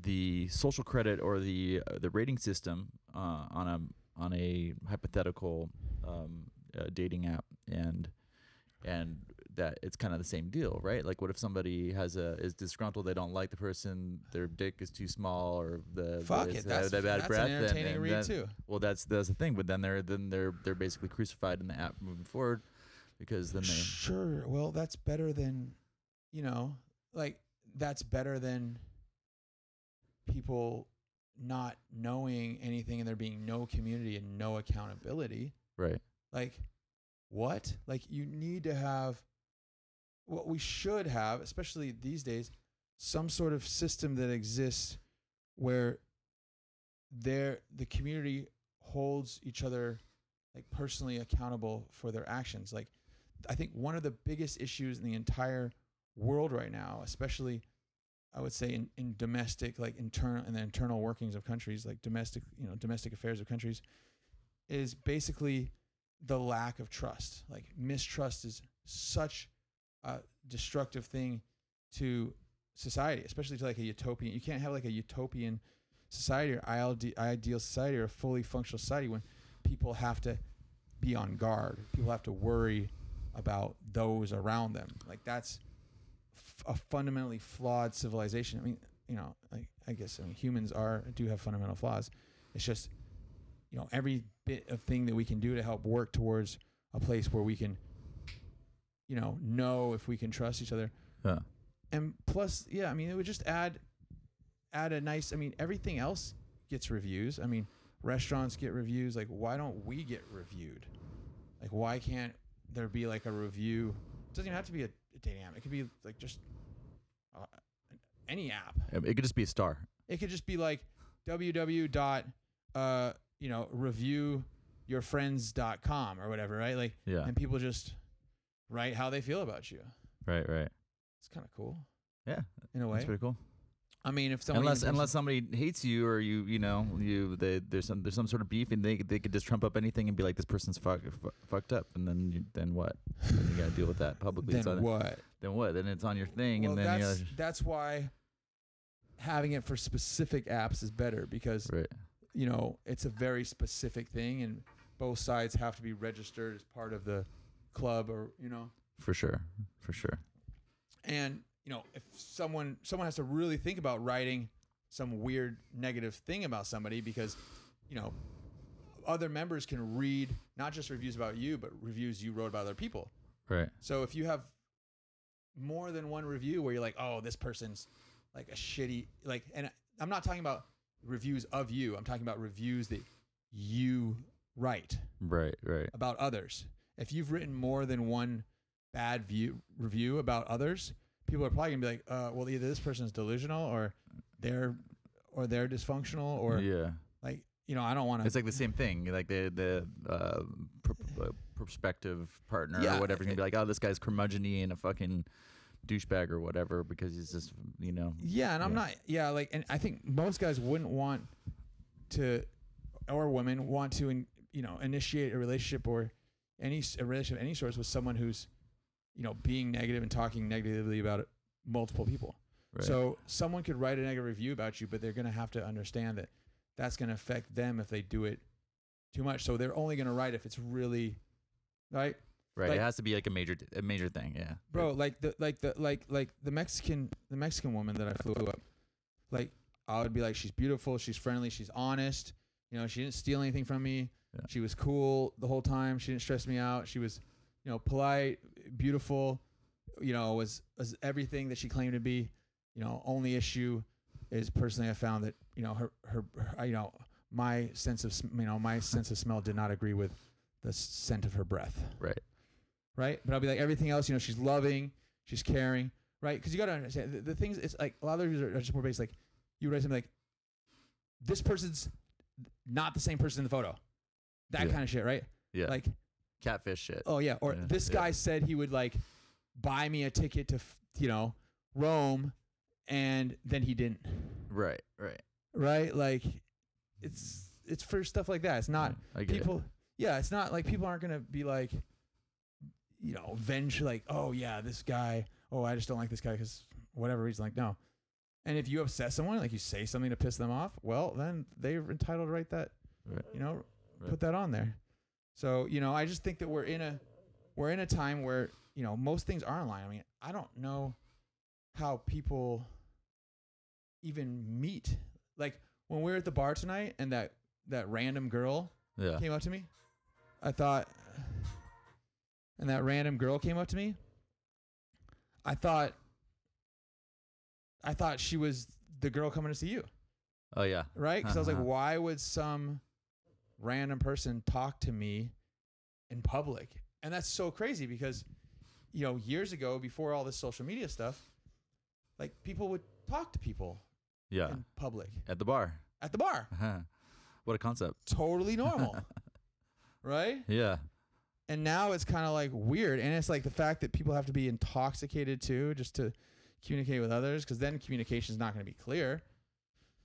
the social credit or the uh, the rating system uh, on a on a hypothetical um, uh, dating app and and that it's kind of the same deal, right? Like, what if somebody has a is disgruntled, they don't like the person, their dick is too small, or the Fuck it. That's, the bad that's breath, an entertaining and read then- too. Well, that's that's the thing, but then they're then they're they're basically crucified in the app moving forward because then they Sure. Well, that's better than, you know, like that's better than people not knowing anything and there being no community and no accountability. right. Like, what? Like, you need to have what we should have, especially these days, some sort of system that exists where there the community holds each other like personally accountable for their actions. Like, I think one of the biggest issues in the entire world right now, especially I would say in, in domestic, like internal in the internal workings of countries, like domestic, you know, domestic affairs of countries, is basically the lack of trust. Like mistrust is such a destructive thing to society, especially to like a utopian. You can't have like a utopian society or ideal society or a fully functional society when people have to be on guard. People have to worry about those around them. Like that's f- a fundamentally flawed civilization. I mean, you know, like I guess I mean humans are do have fundamental flaws. It's just you know every bit of thing that we can do to help work towards a place where we can you know know if we can trust each other. Yeah. and plus yeah i mean it would just add add a nice i mean everything else gets reviews. I mean restaurants get reviews. Like why don't we get reviewed? Like why can't there be like a review? It doesn't even have to be a, a dating app. It could be like just uh, any app. It could just be a star. it could just be like www dot uh you know reviewyourfriends.com or whatever right? Like Yeah. and people just write how they feel about you Right. Right. it's kind of cool Yeah. in a way That's pretty cool. i mean if somebody unless unless somebody hates you or you you know you they, there's some there's some sort of beef and they they could just trump up anything and be like this person's fuck, fu- fucked up and then you, then what then you gotta deal with that publicly It's then on- what then what then it's on your thing well and then that's you that's why having it for specific apps is better because right you know it's a very specific thing and both sides have to be registered as part of the club or you know for sure for sure and you know if someone someone has to really think about writing some weird negative thing about somebody because you know other members can read not just reviews about you but reviews you wrote about other people Right. so if you have more than one review where you're like oh this person's like a shitty like and i'm not talking about reviews of you i'm talking about reviews that you write Right. Right. about others. If you've written more than one bad view review about others, people are probably gonna be like, uh, well, either this person's delusional or they're or they're dysfunctional or yeah. like you know, I don't want to. It's like the same thing. Like the the uh, pr- uh, prospective partner Yeah, or whatever is gonna be like, oh, this guy's curmudgeony and a fucking douchebag or whatever because he's just you know. yeah, and I'm not. Yeah, like, and I think most guys wouldn't want to, or women want to, in, you know, initiate a relationship or any a relationship of any sort with someone who's, you know, being negative and talking negatively about multiple people. Right. So someone could write a negative review about you, but they're going to have to understand that that's going to affect them if they do it too much. So they're only going to write if it's really right, right. like- it has to be like a major a major thing. Yeah. bro. Like the like the like like the Mexican the Mexican woman that I flew up, like I would be like, she's beautiful, she's friendly, she's honest. You know, she didn't steal anything from me. Yeah. She was cool the whole time. She didn't stress me out. She was, you know, polite, beautiful. You know, was was everything that she claimed to be. You know, only issue is personally I found that you know her her, her you know my sense of sm- you know my sense of smell did not agree with the scent of her breath. Right. Right, but I'll be like everything else. You know, she's loving, she's caring. Right, because you got to understand the, the things. It's like a lot of these are, are just more based. Like you would write something like, "This person's not the same person in the photo." That Yeah. kind of shit, right? Yeah. Like, catfish shit. oh yeah, or Yeah, this yeah. guy said he would like buy me a ticket to, f- you know, Rome, and then he didn't. Right. Right. Right, like it's it's for stuff like that. It's not Yeah, I it. people yeah it's not like people aren't gonna be like you know venge like oh yeah this guy oh i just don't like this guy because whatever reason like no and if you upset someone like you say something to piss them off well then they're entitled to write that Right. you know Right. put that on there so you know i just think that we're in a we're in a time where you know most things are online i mean i don't know how people even meet like when we were at the bar tonight and that that random girl Yeah. came up to me. I thought, and that random girl came up to me. I thought, I thought she was the girl coming to see you, Oh yeah. right? Because I was like, Uh-huh. why would some random person talk to me in public? And that's so crazy because, you know, years ago, before all this social media stuff, like people would talk to people Yeah. in public At the bar. at the bar. Uh-huh. what a concept. Totally normal, right? Yeah. and now it's kind of like weird and it's like the fact that people have to be intoxicated too just to communicate with others because then communication is not going to be clear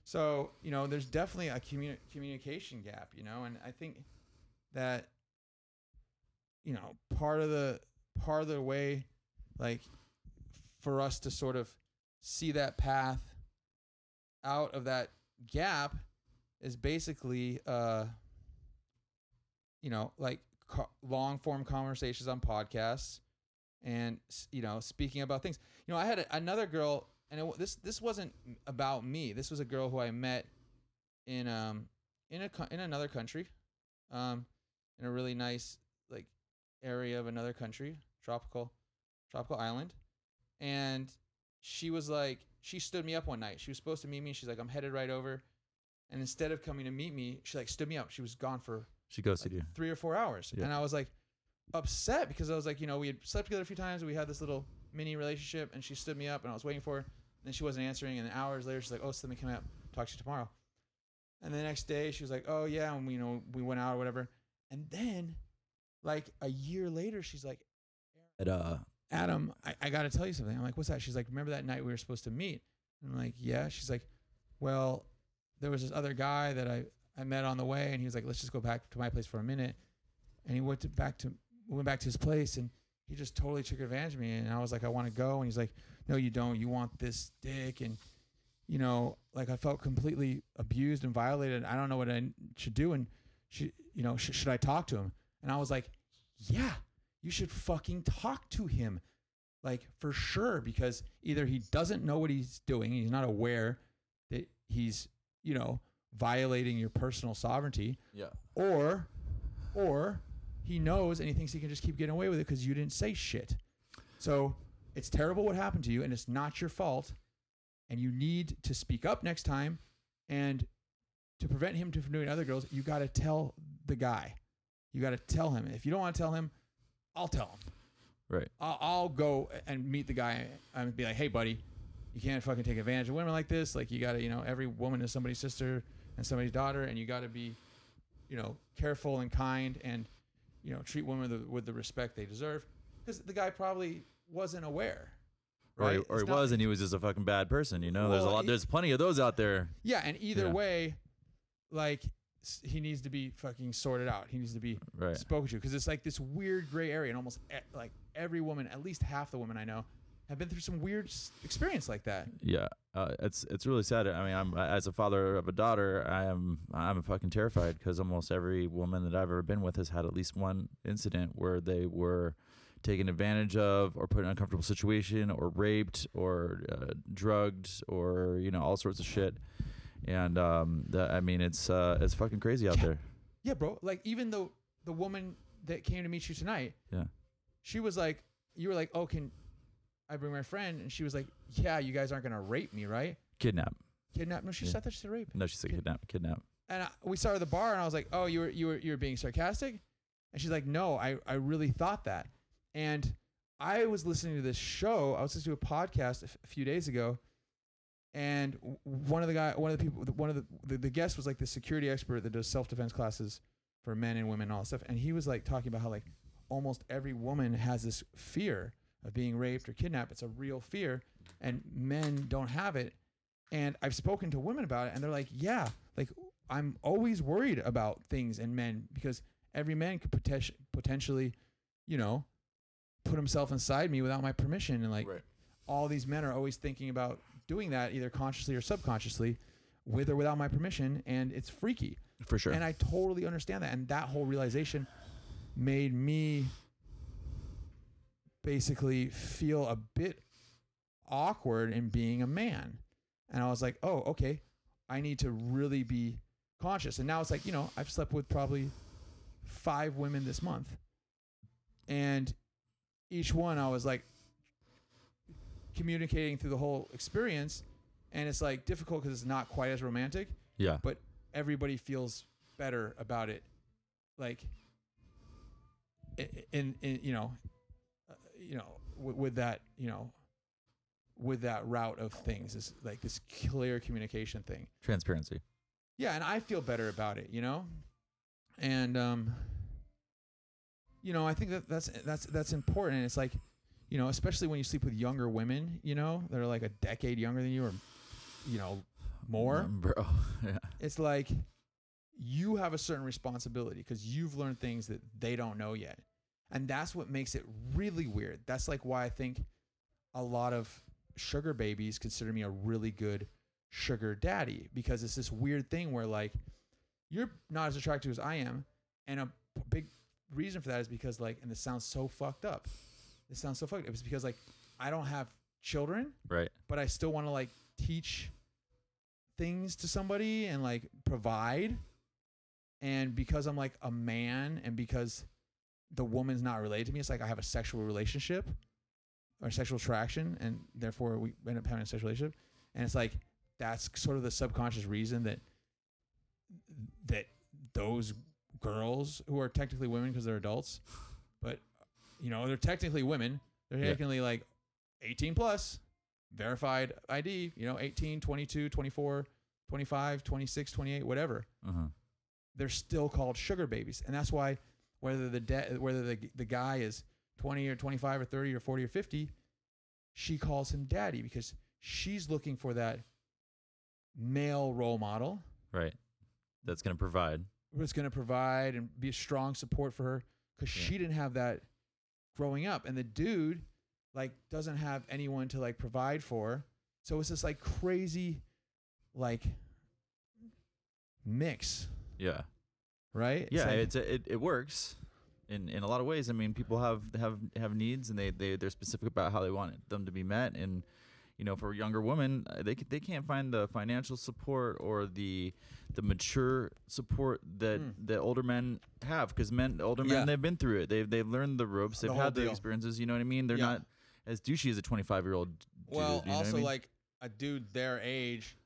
so you know there's definitely a communi- communication gap you know and i think that you know part of the part of the way like for us to sort of see that path out of that gap is basically uh you know like co- long form conversations on podcasts and you know speaking about things. You know i had a, another girl and it, this this wasn't about me this was a girl who i met in um in a in another country um in a really nice like area of another country tropical tropical island and she was like she stood me up one night she was supposed to meet me she's like i'm headed right over and instead of coming to meet me she like stood me up she was gone for She ghosted like you. three or four hours. Yeah. And I was like upset because I was like, you know, we had slept together a few times. We had this little mini relationship and she stood me up and I was waiting for her. And then she wasn't answering. And then hours later, she's like, oh, so let me come out, talk to you tomorrow. And the next day she was like, oh yeah. And we, you know, we went out or whatever. And then like a year later, she's like, At uh Adam, I, I got to tell you something. I'm like, what's that? She's like, remember that night we were supposed to meet? And I'm like, yeah. She's like, well, there was this other guy that I, I met on the way, and he was like, let's just go back to my place for a minute. And he went to back to went back to his place, and he just totally took advantage of me. And I was like, I want to go, and he's like, No, you don't. You want this dick, and you know, like I felt completely abused and violated. I don't know what I should do, and she, you know, sh- should I talk to him? And I was like, Yeah, you should fucking talk to him like for sure because either he doesn't know what he's doing he's not aware that he's you know violating your personal sovereignty Yeah. or or he knows and he thinks he can just keep getting away with it because you didn't say shit so it's terrible what happened to you and it's not your fault and you need to speak up next time and to prevent him from doing other girls you got to tell the guy you got to tell him if you don't want to tell him i'll tell him Right. I'll, I'll go and meet the guy and be like, hey, buddy, you can't fucking take advantage of women like this. Like, you got to, you know, every woman is somebody's sister and somebody's daughter, and you got to be, you know, careful and kind and, you know, treat women with the, with the respect they deserve. Because the guy probably wasn't aware. Right? Or, he, or he not- was, and he was just a fucking bad person. You know, there's a lot. There's plenty of those out there. Yeah, and either Yeah. way, like, he needs to be fucking sorted out. He needs to be Right. spoken to because it's like this weird gray area, and almost e- like every woman, at least half the women I know, have been through some weird experience like that. Yeah, uh, it's it's really sad. I mean, I'm as a father of a daughter, I am I'm fucking terrified because almost every woman that I've ever been with has had at least one incident where they were taken advantage of, or put in an uncomfortable situation, or raped, or uh, drugged, or you know all sorts of shit. And um, the, I mean, it's uh, it's fucking crazy out Yeah. there. Yeah, bro. Like even though the woman that came to meet you tonight, Yeah. she was like, you were like, oh, can I bring my friend? And she was like, yeah, you guys aren't gonna rape me, right? Kidnap. Kidnap? No, she said that she said rape. No, she said Kid- kidnap. Kidnap. And I, we saw her at the bar, and I was like, oh, you were you were you were being sarcastic, and she's like, no, I I really thought that, and I was listening to this show. I was listening to a podcast a, f- a few days ago, and w- one of the guy, one of the people, one of the, the the guest was like the security expert that does self defense classes for men and women and all that stuff, and he was like talking about how like almost every woman has this fear of being raped or kidnapped. It's a real fear, and men don't have it. And I've spoken to women about it, and they're like, yeah, like I'm always worried about things and men because every man could poten- potentially, you know, put himself inside me without my permission, and like right. all these men are always thinking about doing that either consciously or subconsciously, with or without my permission, and it's freaky. For sure. And I totally understand that. And that whole realization made me basically feel a bit awkward in being a man. And I was like, oh, okay, I need to really be conscious. And now it's like, you know, I've slept with probably five women this month. And each one I was like communicating through the whole experience. And it's like difficult because it's not quite as romantic yeah. but everybody feels better about it like in, in you know you know with, with that you know with that route of things is like this clear communication thing Transparency. yeah and i feel better about it you know and um you know i think that that's that's that's important it's like you know especially when you sleep with younger women you know that are like a decade younger than you or you know more Mm, bro. yeah. it's like you have a certain responsibility because you've learned things that they don't know yet. And that's what makes it really weird. That's like why I think a lot of sugar babies consider me a really good sugar daddy because it's this weird thing where like you're not as attractive as I am and a big reason for that is because like and this sounds so fucked up. This sounds so fucked up. It's because like I don't have children Right. but I still want to like teach things to somebody and like provide. And because I'm like a man and because the woman's not related to me, it's like I have a sexual relationship or sexual attraction and therefore we end up having a sexual relationship. And it's like that's sort of the subconscious reason that that those girls who are technically women because they're adults, but you know, they're technically women. They're Yeah. technically like 18 plus, verified ID, you know, 18, 22, 24, 25, 26, 28, whatever. Uh huh. They're still called sugar babies. And that's why whether the de- whether the the guy is 20 or 25 or 30 or 40 or 50, she calls him daddy because she's looking for that male role model Right. That's gonna provide. who's going to provide and be a strong support for her because Yeah. she didn't have that growing up and the dude like doesn't have anyone to like provide for so it's this like crazy like mix Yeah. Right yeah. it's it, it works. In, in a lot of ways, I mean, people have have have needs, and they they they're specific about how they want them to be met, and you know, for younger women, uh, they they can't find the financial support or the the mature support that Mm. that older men have because men older Yeah. men they've been through it. They've they've learned the ropes. They've whole had the experiences. You know what I mean? They're Yeah. not as douchey as a 25 year old. Well, you know what I also mean? like a dude their age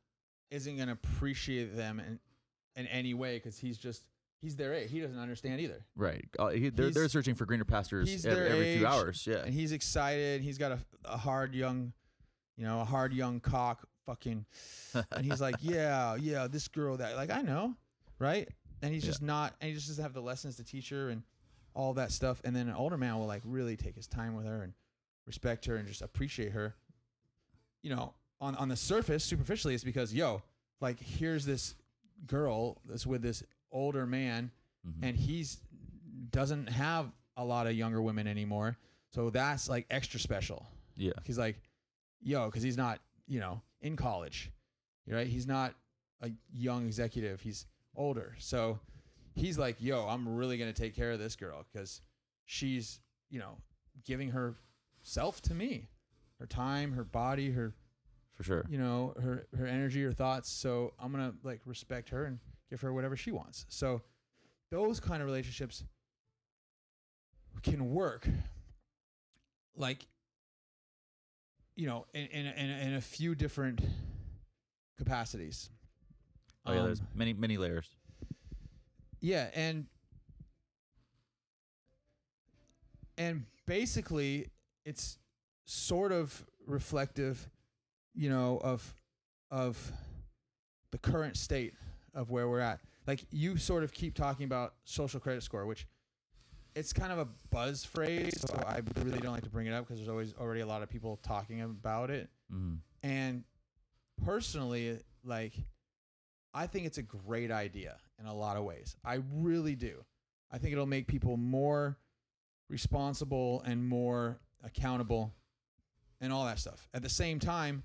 isn't gonna appreciate them in in any way because he's just he's their age. He doesn't understand either, right. Uh, he, they're they're searching for greener pastures every, their every few hours. Yeah. and he's excited. He's got a, a hard young, you know, a hard young cock, fucking, and he's like, yeah, yeah, this girl that like I know, right? And he's just not, and he just doesn't have the lessons to teach her and all that stuff. And then an older man will like really take his time with her and respect her and just appreciate her. You know, on on the surface, superficially, it's because yo, like here's this girl that's with this older man Mhm. and he's doesn't have a lot of younger women anymore. So that's like extra special. yeah. He's like, yo, because he's not, you know, in college, right? He's not a young executive. He's older. So he's like, yo, I'm really gonna take care of this girl because she's, you know, giving herself to me, her time, her body, her, For sure. you know, her her energy, her thoughts. So I'm gonna like respect her and give her whatever she wants. So those kind of relationships can work. Like, you know, in in in, in a few different capacities. Oh yeah. There's Um, many many layers. yeah, and and basically it's sort of reflective, you know, of of the current state of where we're at. Like you sort of keep talking about social credit score, which it's kind of a buzz phrase, so I really don't like to bring it up because there's always already a lot of people talking about it. hmm And personally, like, I think it's a great idea in a lot of ways. I really do. I think it'll make people more responsible and more accountable and all that stuff. At the same time,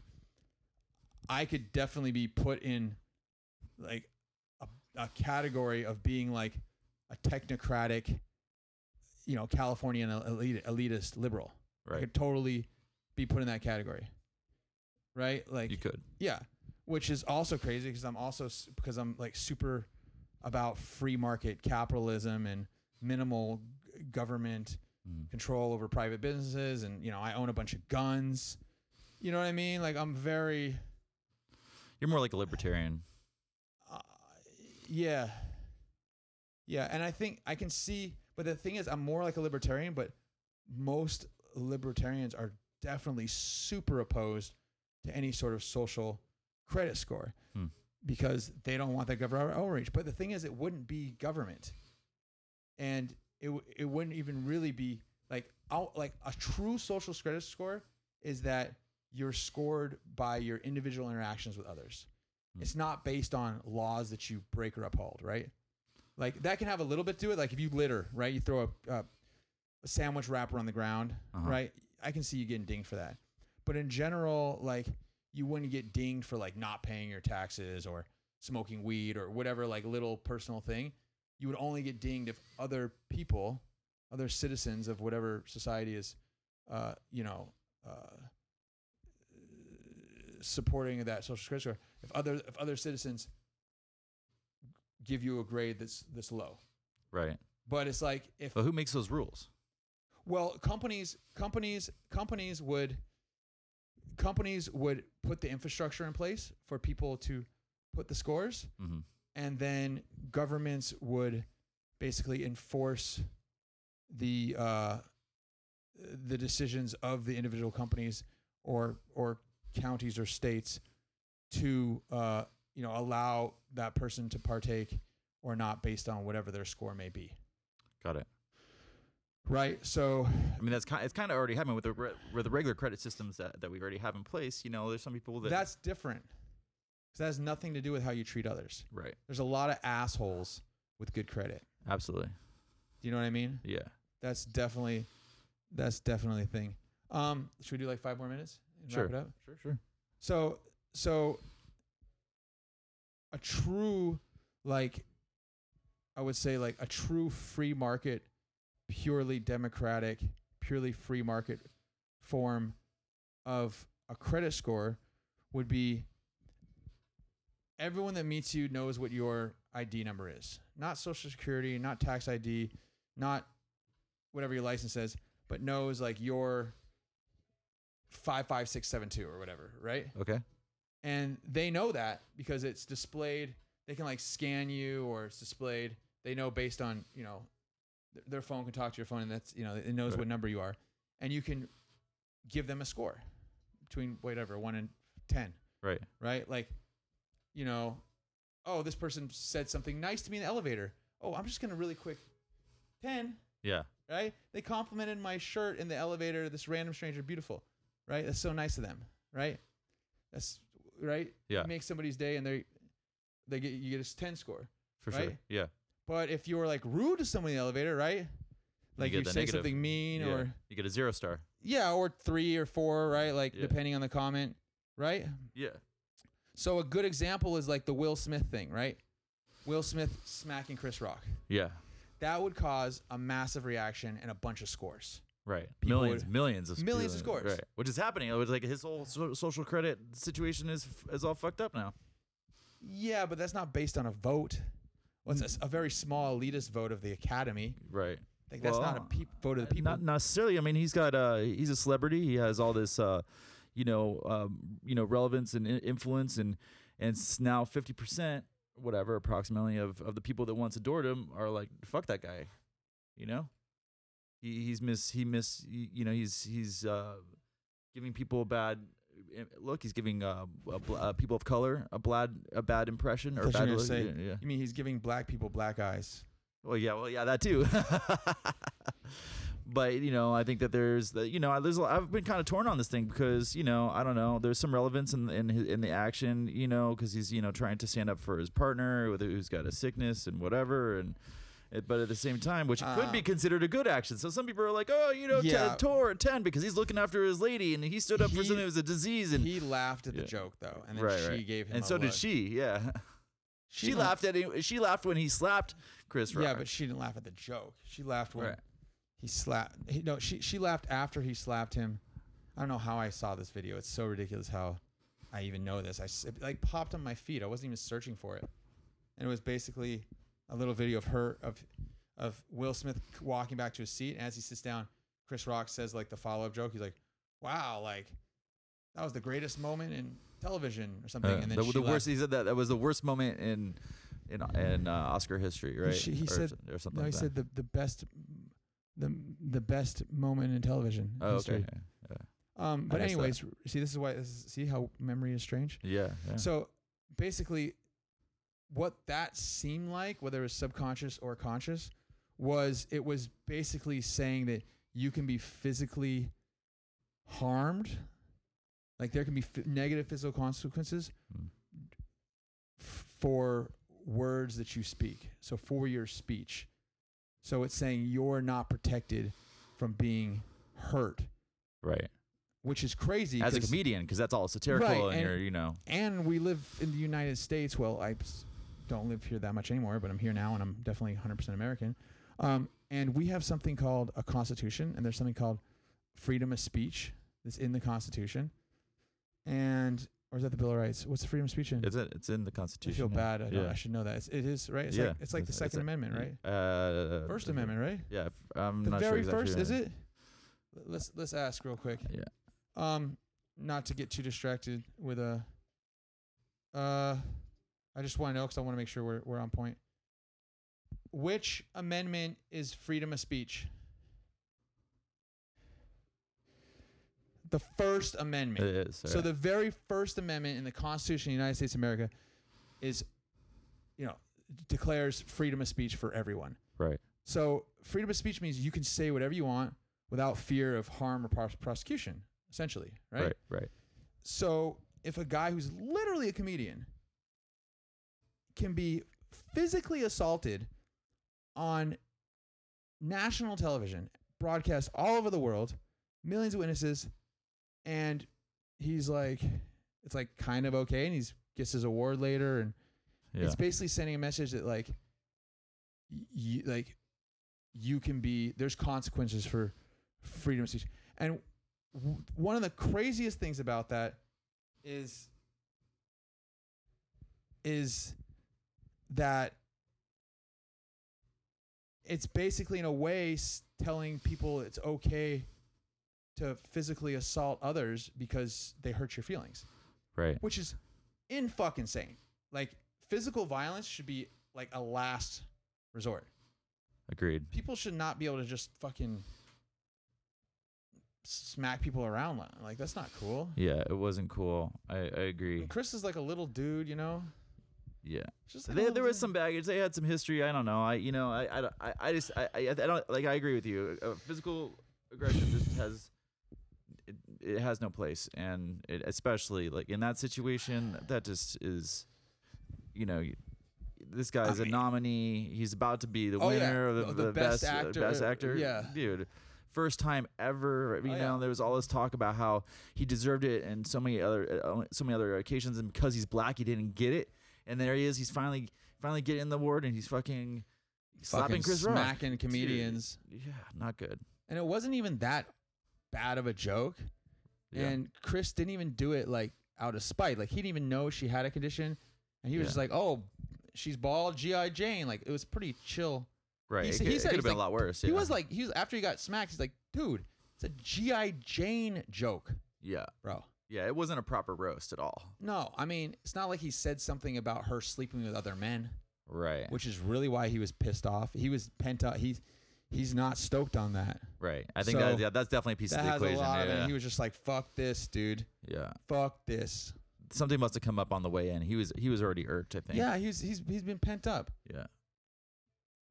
I could definitely be put in like a, category of being like a technocratic, you know, Californian elite, elitist liberal. Right. I could totally be put in that category. Right? Like You could. yeah, which is also crazy because I'm also because I'm like super about free market capitalism and minimal g- government Mhm. control over private businesses and you know I own a bunch of guns. You know what I mean? Like I'm very You're more like a libertarian. Yeah. Yeah, and I think I can see but the thing is I'm more like a libertarian, but most libertarians are definitely super opposed to any sort of social credit score Hmm. because they don't want that government overreach. But the thing is, it wouldn't be government, and it w- it wouldn't even really be like out like a true social credit score is that you're scored by your individual interactions with others. Hmm. It's not based on laws that you break or uphold, right? Like that can have a little bit to it. Like if you litter, right? You throw a, a, a sandwich wrapper on the ground, Uh-huh. right? I can see you getting dinged for that. But in general, like you wouldn't get dinged for like not paying your taxes or smoking weed or whatever like little personal thing. You would only get dinged if other people, other citizens of whatever society is, uh, you know, uh, supporting that social credit score. If other if other citizens give you a grade that's that's low, Right. but it's like if But who makes those rules? well, companies, companies, companies would, companies would put the infrastructure in place for people to put the scores, hmm and then governments would basically enforce the uh, the decisions of the individual companies or or counties or states to uh, you know allow that person to partake or not based on whatever their score may be. Got it. Right. So I mean, that's kind. It's kind of already happening with the re- with the regular credit systems that, that we already have in place. You know, there's some people that that's different. 'Cause that has nothing to do with how you treat others. right. There's a lot of assholes with good credit. Absolutely. Do you know what I mean? Yeah. That's definitely that's definitely a thing. Um, should we do like five more minutes and Sure. wrap it up? Sure. Sure. So so a true like I would say like a true free market, purely democratic, purely free market form of a credit score would be everyone that meets you knows what your ID number is. Not social security, not tax ID, not whatever your license says, but knows like your 55672 or whatever, right? Okay. And they know that because it's displayed. They can like scan you or it's displayed. They know based on, you know, th- their phone can talk to your phone and that's, you know, it knows Right. what number you are. And you can give them a score between whatever, one and 10 Right. right? Like, you know, oh, this person said something nice to me in the elevator. Oh, I'm just gonna really quick, ten, Yeah. right? They complimented my shirt in the elevator. This random stranger, beautiful, right? That's so nice of them, right? That's right. Yeah. You make somebody's day, and they they get you get a ten score. For sure. Yeah. But if you're like rude to someone in the elevator, right? Like get you, say negative. something mean, yeah. or you get a zero star. yeah, or three or four, right? Like Yeah. depending on the comment, right? Yeah. So a good example is like the Will Smith thing, right? Will Smith smacking Chris Rock. Yeah. That would cause a massive reaction and a bunch of scores. Right. People millions, would- millions of Millions of scores. Right. Which is happening. It was like his whole so- social credit situation is is all fucked up now. Yeah, but that's not based on a vote. Well, it's a, very small elitist vote of the Academy. Right. Like that's not a Well, peop vote of the people. Not necessarily. I mean, he's got uh he's a celebrity. He has all this uh you know um you know relevance and influence and and now 50% whatever approximately of of the people that once adored him are like fuck that guy. You know? He he's miss he miss you know he's he's uh giving people a bad look he's giving uh, uh people of color a bad a bad impression or thought you bad look. say- yeah, you mean he's giving black people black eyes? Well, yeah, well, yeah, that too. but you know, I think that there's the, you know, there's a- I've been kind of torn on this thing because you know, I don't know, there's some relevance in in his, in the action, you know, because he's you know trying to stand up for his partner who's got a sickness and whatever, and. But at the same time, which could be Uh, considered a good action. So some people are like, "Oh, you know, Yeah. Tor at ten because he's looking after his lady and he stood up for something that was a disease." And he laughed at the yeah. joke though, and then right, she right. gave him. and so did she. Yeah, she, didn't- laughed at him. She laughed when he slapped Chris Rock. Yeah, but she didn't laugh at the joke. She laughed when Right. he slapped. He, no, she she laughed after he slapped him. I don't know how I saw this video. It's so ridiculous how I even know this. I, it, like popped on my feed. I wasn't even searching for it, and it was basically a little video of her of of Will Smith walking back to his seat. And as he sits down, Chris Rock says like the follow up joke. He's like, "Wow, like that was the greatest moment in television or something." Uh, and then the, the worst. He said that that was the worst moment in in in uh, Oscar history, right? she- he or, said- or something. No, he like said the the best. The, the best moment in television that. "Oh, history. okay, yeah, Um, but missed that. anyways, see, this is why. This is, see how memory is strange. yeah, yeah. So basically, what that seemed like, whether it was subconscious or conscious, was it was basically saying that you can be physically harmed, like there can be f- negative physical consequences Mm. f- for words that you speak. So for your speech. So it's saying you're not protected from being hurt, right. which is crazy. As a comedian, because that's all satirical, Right, and, and- you're you know, and we live in the United States. Well, I don't live here that much anymore, but I'm here now, and I'm definitely 100% American. Um, and we have something called a constitution, and there's something called freedom of speech that's in the Constitution. And or is that the Bill of Rights? What's the freedom of speech in? it's it, it's in the Constitution. I feel bad. I, Yeah. I should know that. It's, it is right. It's yeah, like it's like the Second a- Amendment, right? Uh, First the- Amendment, right? Yeah, f- I'm the not very sure exactly first, is it? Let's let's ask real quick. Yeah. Um, not to get too distracted with a. Uh, I just want to know because I want to make sure we're we're on point. Which amendment is freedom of speech? The First Amendment. It is. So the very first amendment in the Constitution of the United States of America is, you know, declares freedom of speech for everyone. right. So freedom of speech means you can say whatever you want without fear of harm or pros- prosecution, essentially, right? Right. Right. So if a guy who's literally a comedian can be physically assaulted on national television, broadcast all over the world, millions of witnesses, and he's like, it's like kind of okay, and he gets his award later, and Yeah. it's basically sending a message that like, you like, you can be there's consequences for freedom of speech, and w- one of the craziest things about that is is that it's basically in a way s- telling people it's okay to physically assault others because they hurt your feelings Right. which is in fucking insane like physical violence should be like a last resort Agreed. people should not be able to just fucking smack people around li- like that's not cool Yeah, it wasn't cool. I, I agree. Chris is like a little dude you know Yeah. just like They, there was some baggage. They had some history. I don't know. I you know I I, I, I just I, I I don't like. I agree with you. Uh, physical aggression just has it, it has no place, and it, especially like in that situation, that just is, you know. This guy's I mean- a nominee. He's about to be the Oh, yeah. winner of the, The- the, best best, uh, actor, best actor. yeah. dude, first time ever. You Oh, know, yeah. there was all this talk about how he deserved it, and so many other uh, so many other occasions, and because he's black, he didn't get it. And there he is. He's finally finally getting the award, and he's fucking slapping fucking Chris Rock. smacking comedians Yeah, not good. and it wasn't even that bad of a joke Yeah. and chris didn't even do it like out of spite like he didn't even know she had a condition and he was Yeah. just like oh she's bald gi jane like it was pretty chill right. he it said- could, he it said could he's have been like- a lot worse. he yeah. was like he was after he got smacked he's like dude it's a gi jane joke yeah, bro yeah. It wasn't a proper roast at all. no i mean it's not like he said something about her sleeping with other men Right. which is really why he was pissed off he was pent up he's he's not stoked on that right. I think So, that yeah, that's definitely a piece that of the has equation. a lot of it yeah. he was just like fuck this dude yeah. fuck this Something must have come up on the way in. He was he was already irked. I think. yeah he's he's he's been pent up Yeah.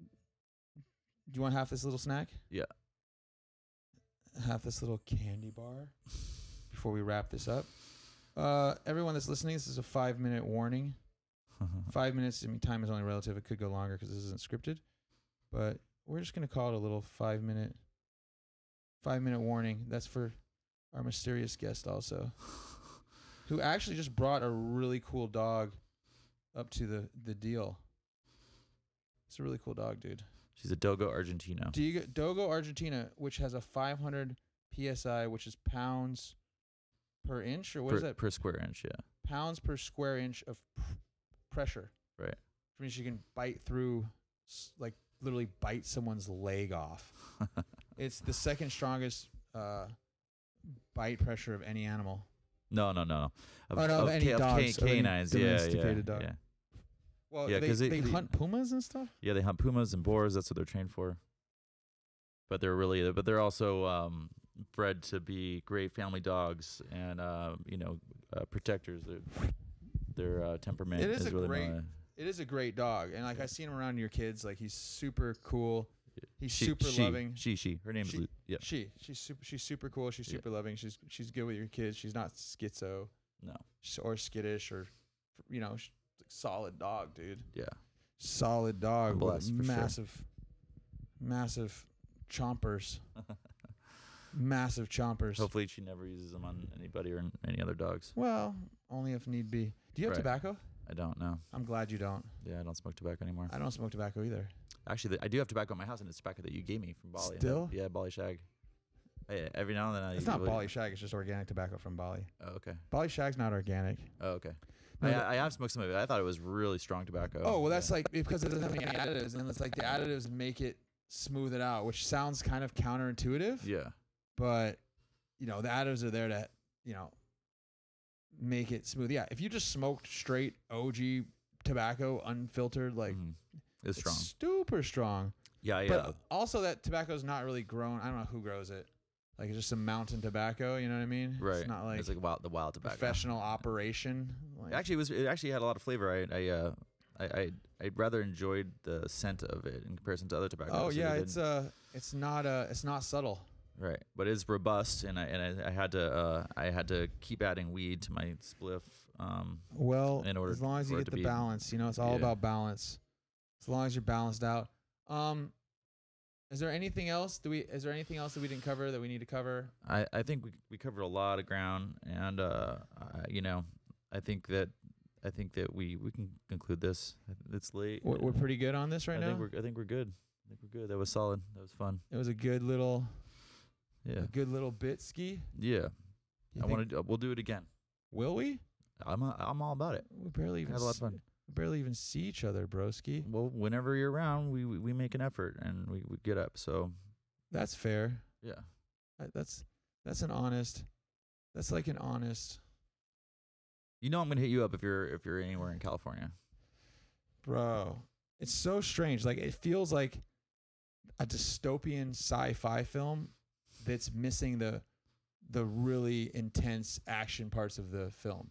do you want half this little snack Yeah. half this little candy bar before we wrap this up. Uh everyone that's listening this is a five minute warning. Five minutes i mean time is only relative. It could go longer because this isn't scripted. But we're just going to call it a little five minute five minute warning. That's for our mysterious guest also who actually just brought a really cool dog up to the the deal. It's a really cool dog dude. She's a Dogo Argentino. Diego, dogo argentina which has a 500 psi which is pounds per inch or what per, is that per square inch? Yeah. pounds per square inch of pr- pressure. Right. Which means you can bite through, s- like literally bite someone's leg off. it's the second strongest uh, bite pressure of any animal. No, no, no, no. Of, Oh, no, of any ca- dogs, any canines. Yeah, yeah, dog. yeah. Well, Yeah, they- they they- hunt pumas and stuff. Yeah, they hunt pumas and boars. That's what they're trained for. But they're really, but they're also um, bred to be great family dogs and um, you know uh, protectors. Their their uh, temperament It is is a really great- It is a great dog, and like I see him around your kids, like he's super cool. He's she, super she, loving. She, she. Her name She- is yeah. She, she's super, she's super cool. She's Yeah. super loving. She's she's good with your kids. She's not schizo. No. or skittish or you know solid dog dude Yeah. solid dog blessed, for sure. massive massive chompers massive chompers Hopefully, she never uses them on anybody or any other dogs. well only if need be do you have Right. tobacco I don't know. i'm glad you don't Yeah, I don't smoke tobacco anymore. i don't smoke tobacco either Actually, th- I do have tobacco in my house, and it's tobacco that you gave me from Bali. I Still? Yeah, Bali Shag. Hey, every now and then I. Use it. It's not bali shag it's just organic tobacco from bali Oh, okay. bali shag's not organic Oh, okay. No, I, the- I have smoked some of it. I thought it was really strong tobacco. oh well that's like because it doesn't have any additives and it's like the additives make it smooth it out which sounds kind of counterintuitive Yeah. But you know the additives are there to you know make it smooth. Yeah, if you just smoked straight OG tobacco, unfiltered, like Mhm. It's it's strong. super strong. Yeah, yeah. But also that tobacco is not really grown. I don't know who grows it. Like it's just some mountain tobacco. You know what I mean? right. It's not like, it's like wild, the wild tobacco. professional operation. Like, Actually, it was it actually had a lot of flavor. I I uh I I I rather enjoyed the scent of it in comparison to other tobacco. oh yeah, it's uh, it's not uh, it's not subtle. Right, but it's robust, and I and I, I had to uh I had to keep adding weed to my spliff. Um, Well, in order as long as you get the be- balance, you know, it's all Yeah. about balance. As long as you're balanced out. Um, is there anything else? Do we? Is there anything else that we didn't cover that we need to cover? I I think we we covered a lot of ground, and uh, I, you know, I think that I think that we we can conclude this. It's late. We're, we're pretty good on this right I now. think we're I think we're good. I think we're good. That was solid. That was fun. It was a good little Yeah. A good little bit ski. Yeah. You I think- want to. We'll do it again. Will we? I'm. A, I'm all about it. We barely even Have a lot of s- fun. we barely even see each other, broski. Well, whenever you're around, we we we make an effort and we, we get up. So That's fair. yeah. I- That's that's an honest. That's like an honest, You know I'm gonna hit you up if you're if you're anywhere in California. bro. It's so strange. Like it feels like a dystopian sci-fi film that's missing the the really intense action parts of the film.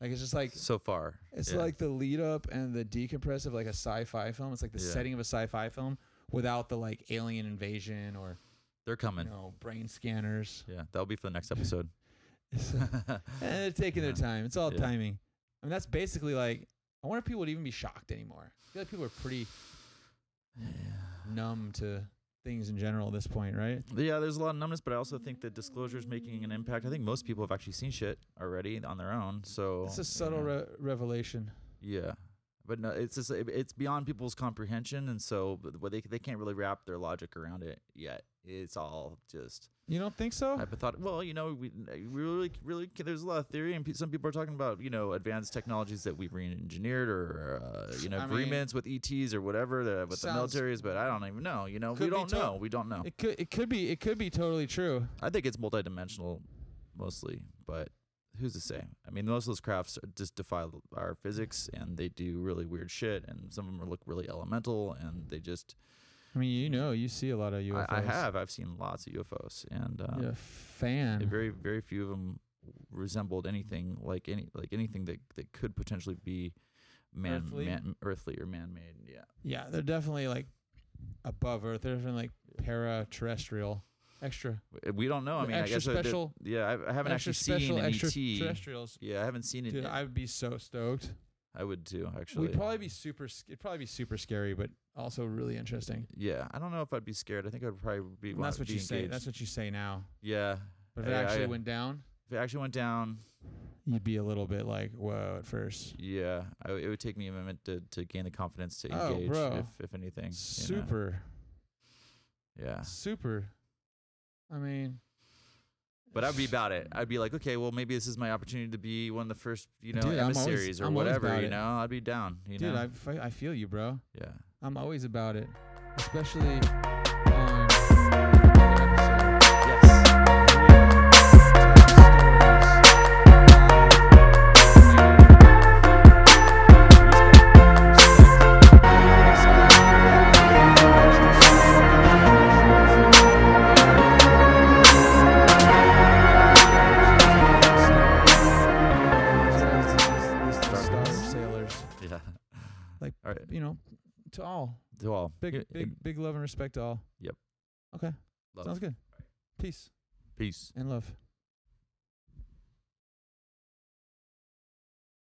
Like it's just like so far. It's yeah. like the lead up and the decompress of like a sci-fi film. It's like the Yeah. setting of a sci-fi film without the like alien invasion or they're you coming. know brain scanners. Yeah, that'll be for the next episode. And they're taking their time. It's all Yeah. timing. I mean, that's basically like. I wonder if people would even be shocked anymore. I feel like people are pretty numb to things in general at this point, right? Yeah, there's a lot of numbness, but I also think that disclosure is making an impact. I think most people have actually seen shit already on their own. So It's a subtle re- revelation. Yeah, but no, it's just it's beyond people's comprehension, and so they they can't really wrap their logic around it yet. It's all just You don't think so? Thought. Well, you know, we, we really really there's a lot of theory, and some people are talking about you know advanced technologies that we've re-engineered or uh, you know I mean, agreements with ETs or whatever that with the sounds- militaries, but I don't even know. You know, we don't to- know. We don't know. It could. It could be. It could be totally true. I think it's multidimensional, mostly, but who's to say? I mean, most of those crafts just defy our physics, and they do really weird shit, and some of them look really elemental, and they just. I mean, you know, you see a lot of UFOs. I, I have. I've seen lots of UFOs, and um, You're a fan. very, very few of them resembled anything like any like anything that that could potentially be man, Earthly? man earthly or man made. Yeah. Yeah, they're definitely like above Earth. They're definitely like para-terrestrial, extra, We don't know. I mean, Extra I guess that- special- yeah, I, I haven't actually seen an extra ET. terrestrials. Yeah, I haven't seen it. Dude. I would be so stoked. I would too, actually. We'd probably be super. sc- It'd probably be super scary, but also really interesting. Yeah, I don't know if I'd be scared. I think I'd probably be. And that's what be you say. That's what you say now. yeah. But if it I- actually I- went down, If it actually went down, you'd be a little bit like, whoa, at first. yeah, I, it would take me a minute to, to gain the confidence to Oh, engage, bro. if if anything. you know. Super, Yeah, super. I mean, but I'd be about it. I'd be like, okay, well, maybe this is my opportunity to be one of the first, you know, Dude, I'm always- or I'm whatever. You it. know, I'd be down. You dude, know, I, I feel you, bro. yeah. I'm always about it, especially Big, big, big love and respect to all. Yep. Okay, love. sounds good. Peace Peace. and love.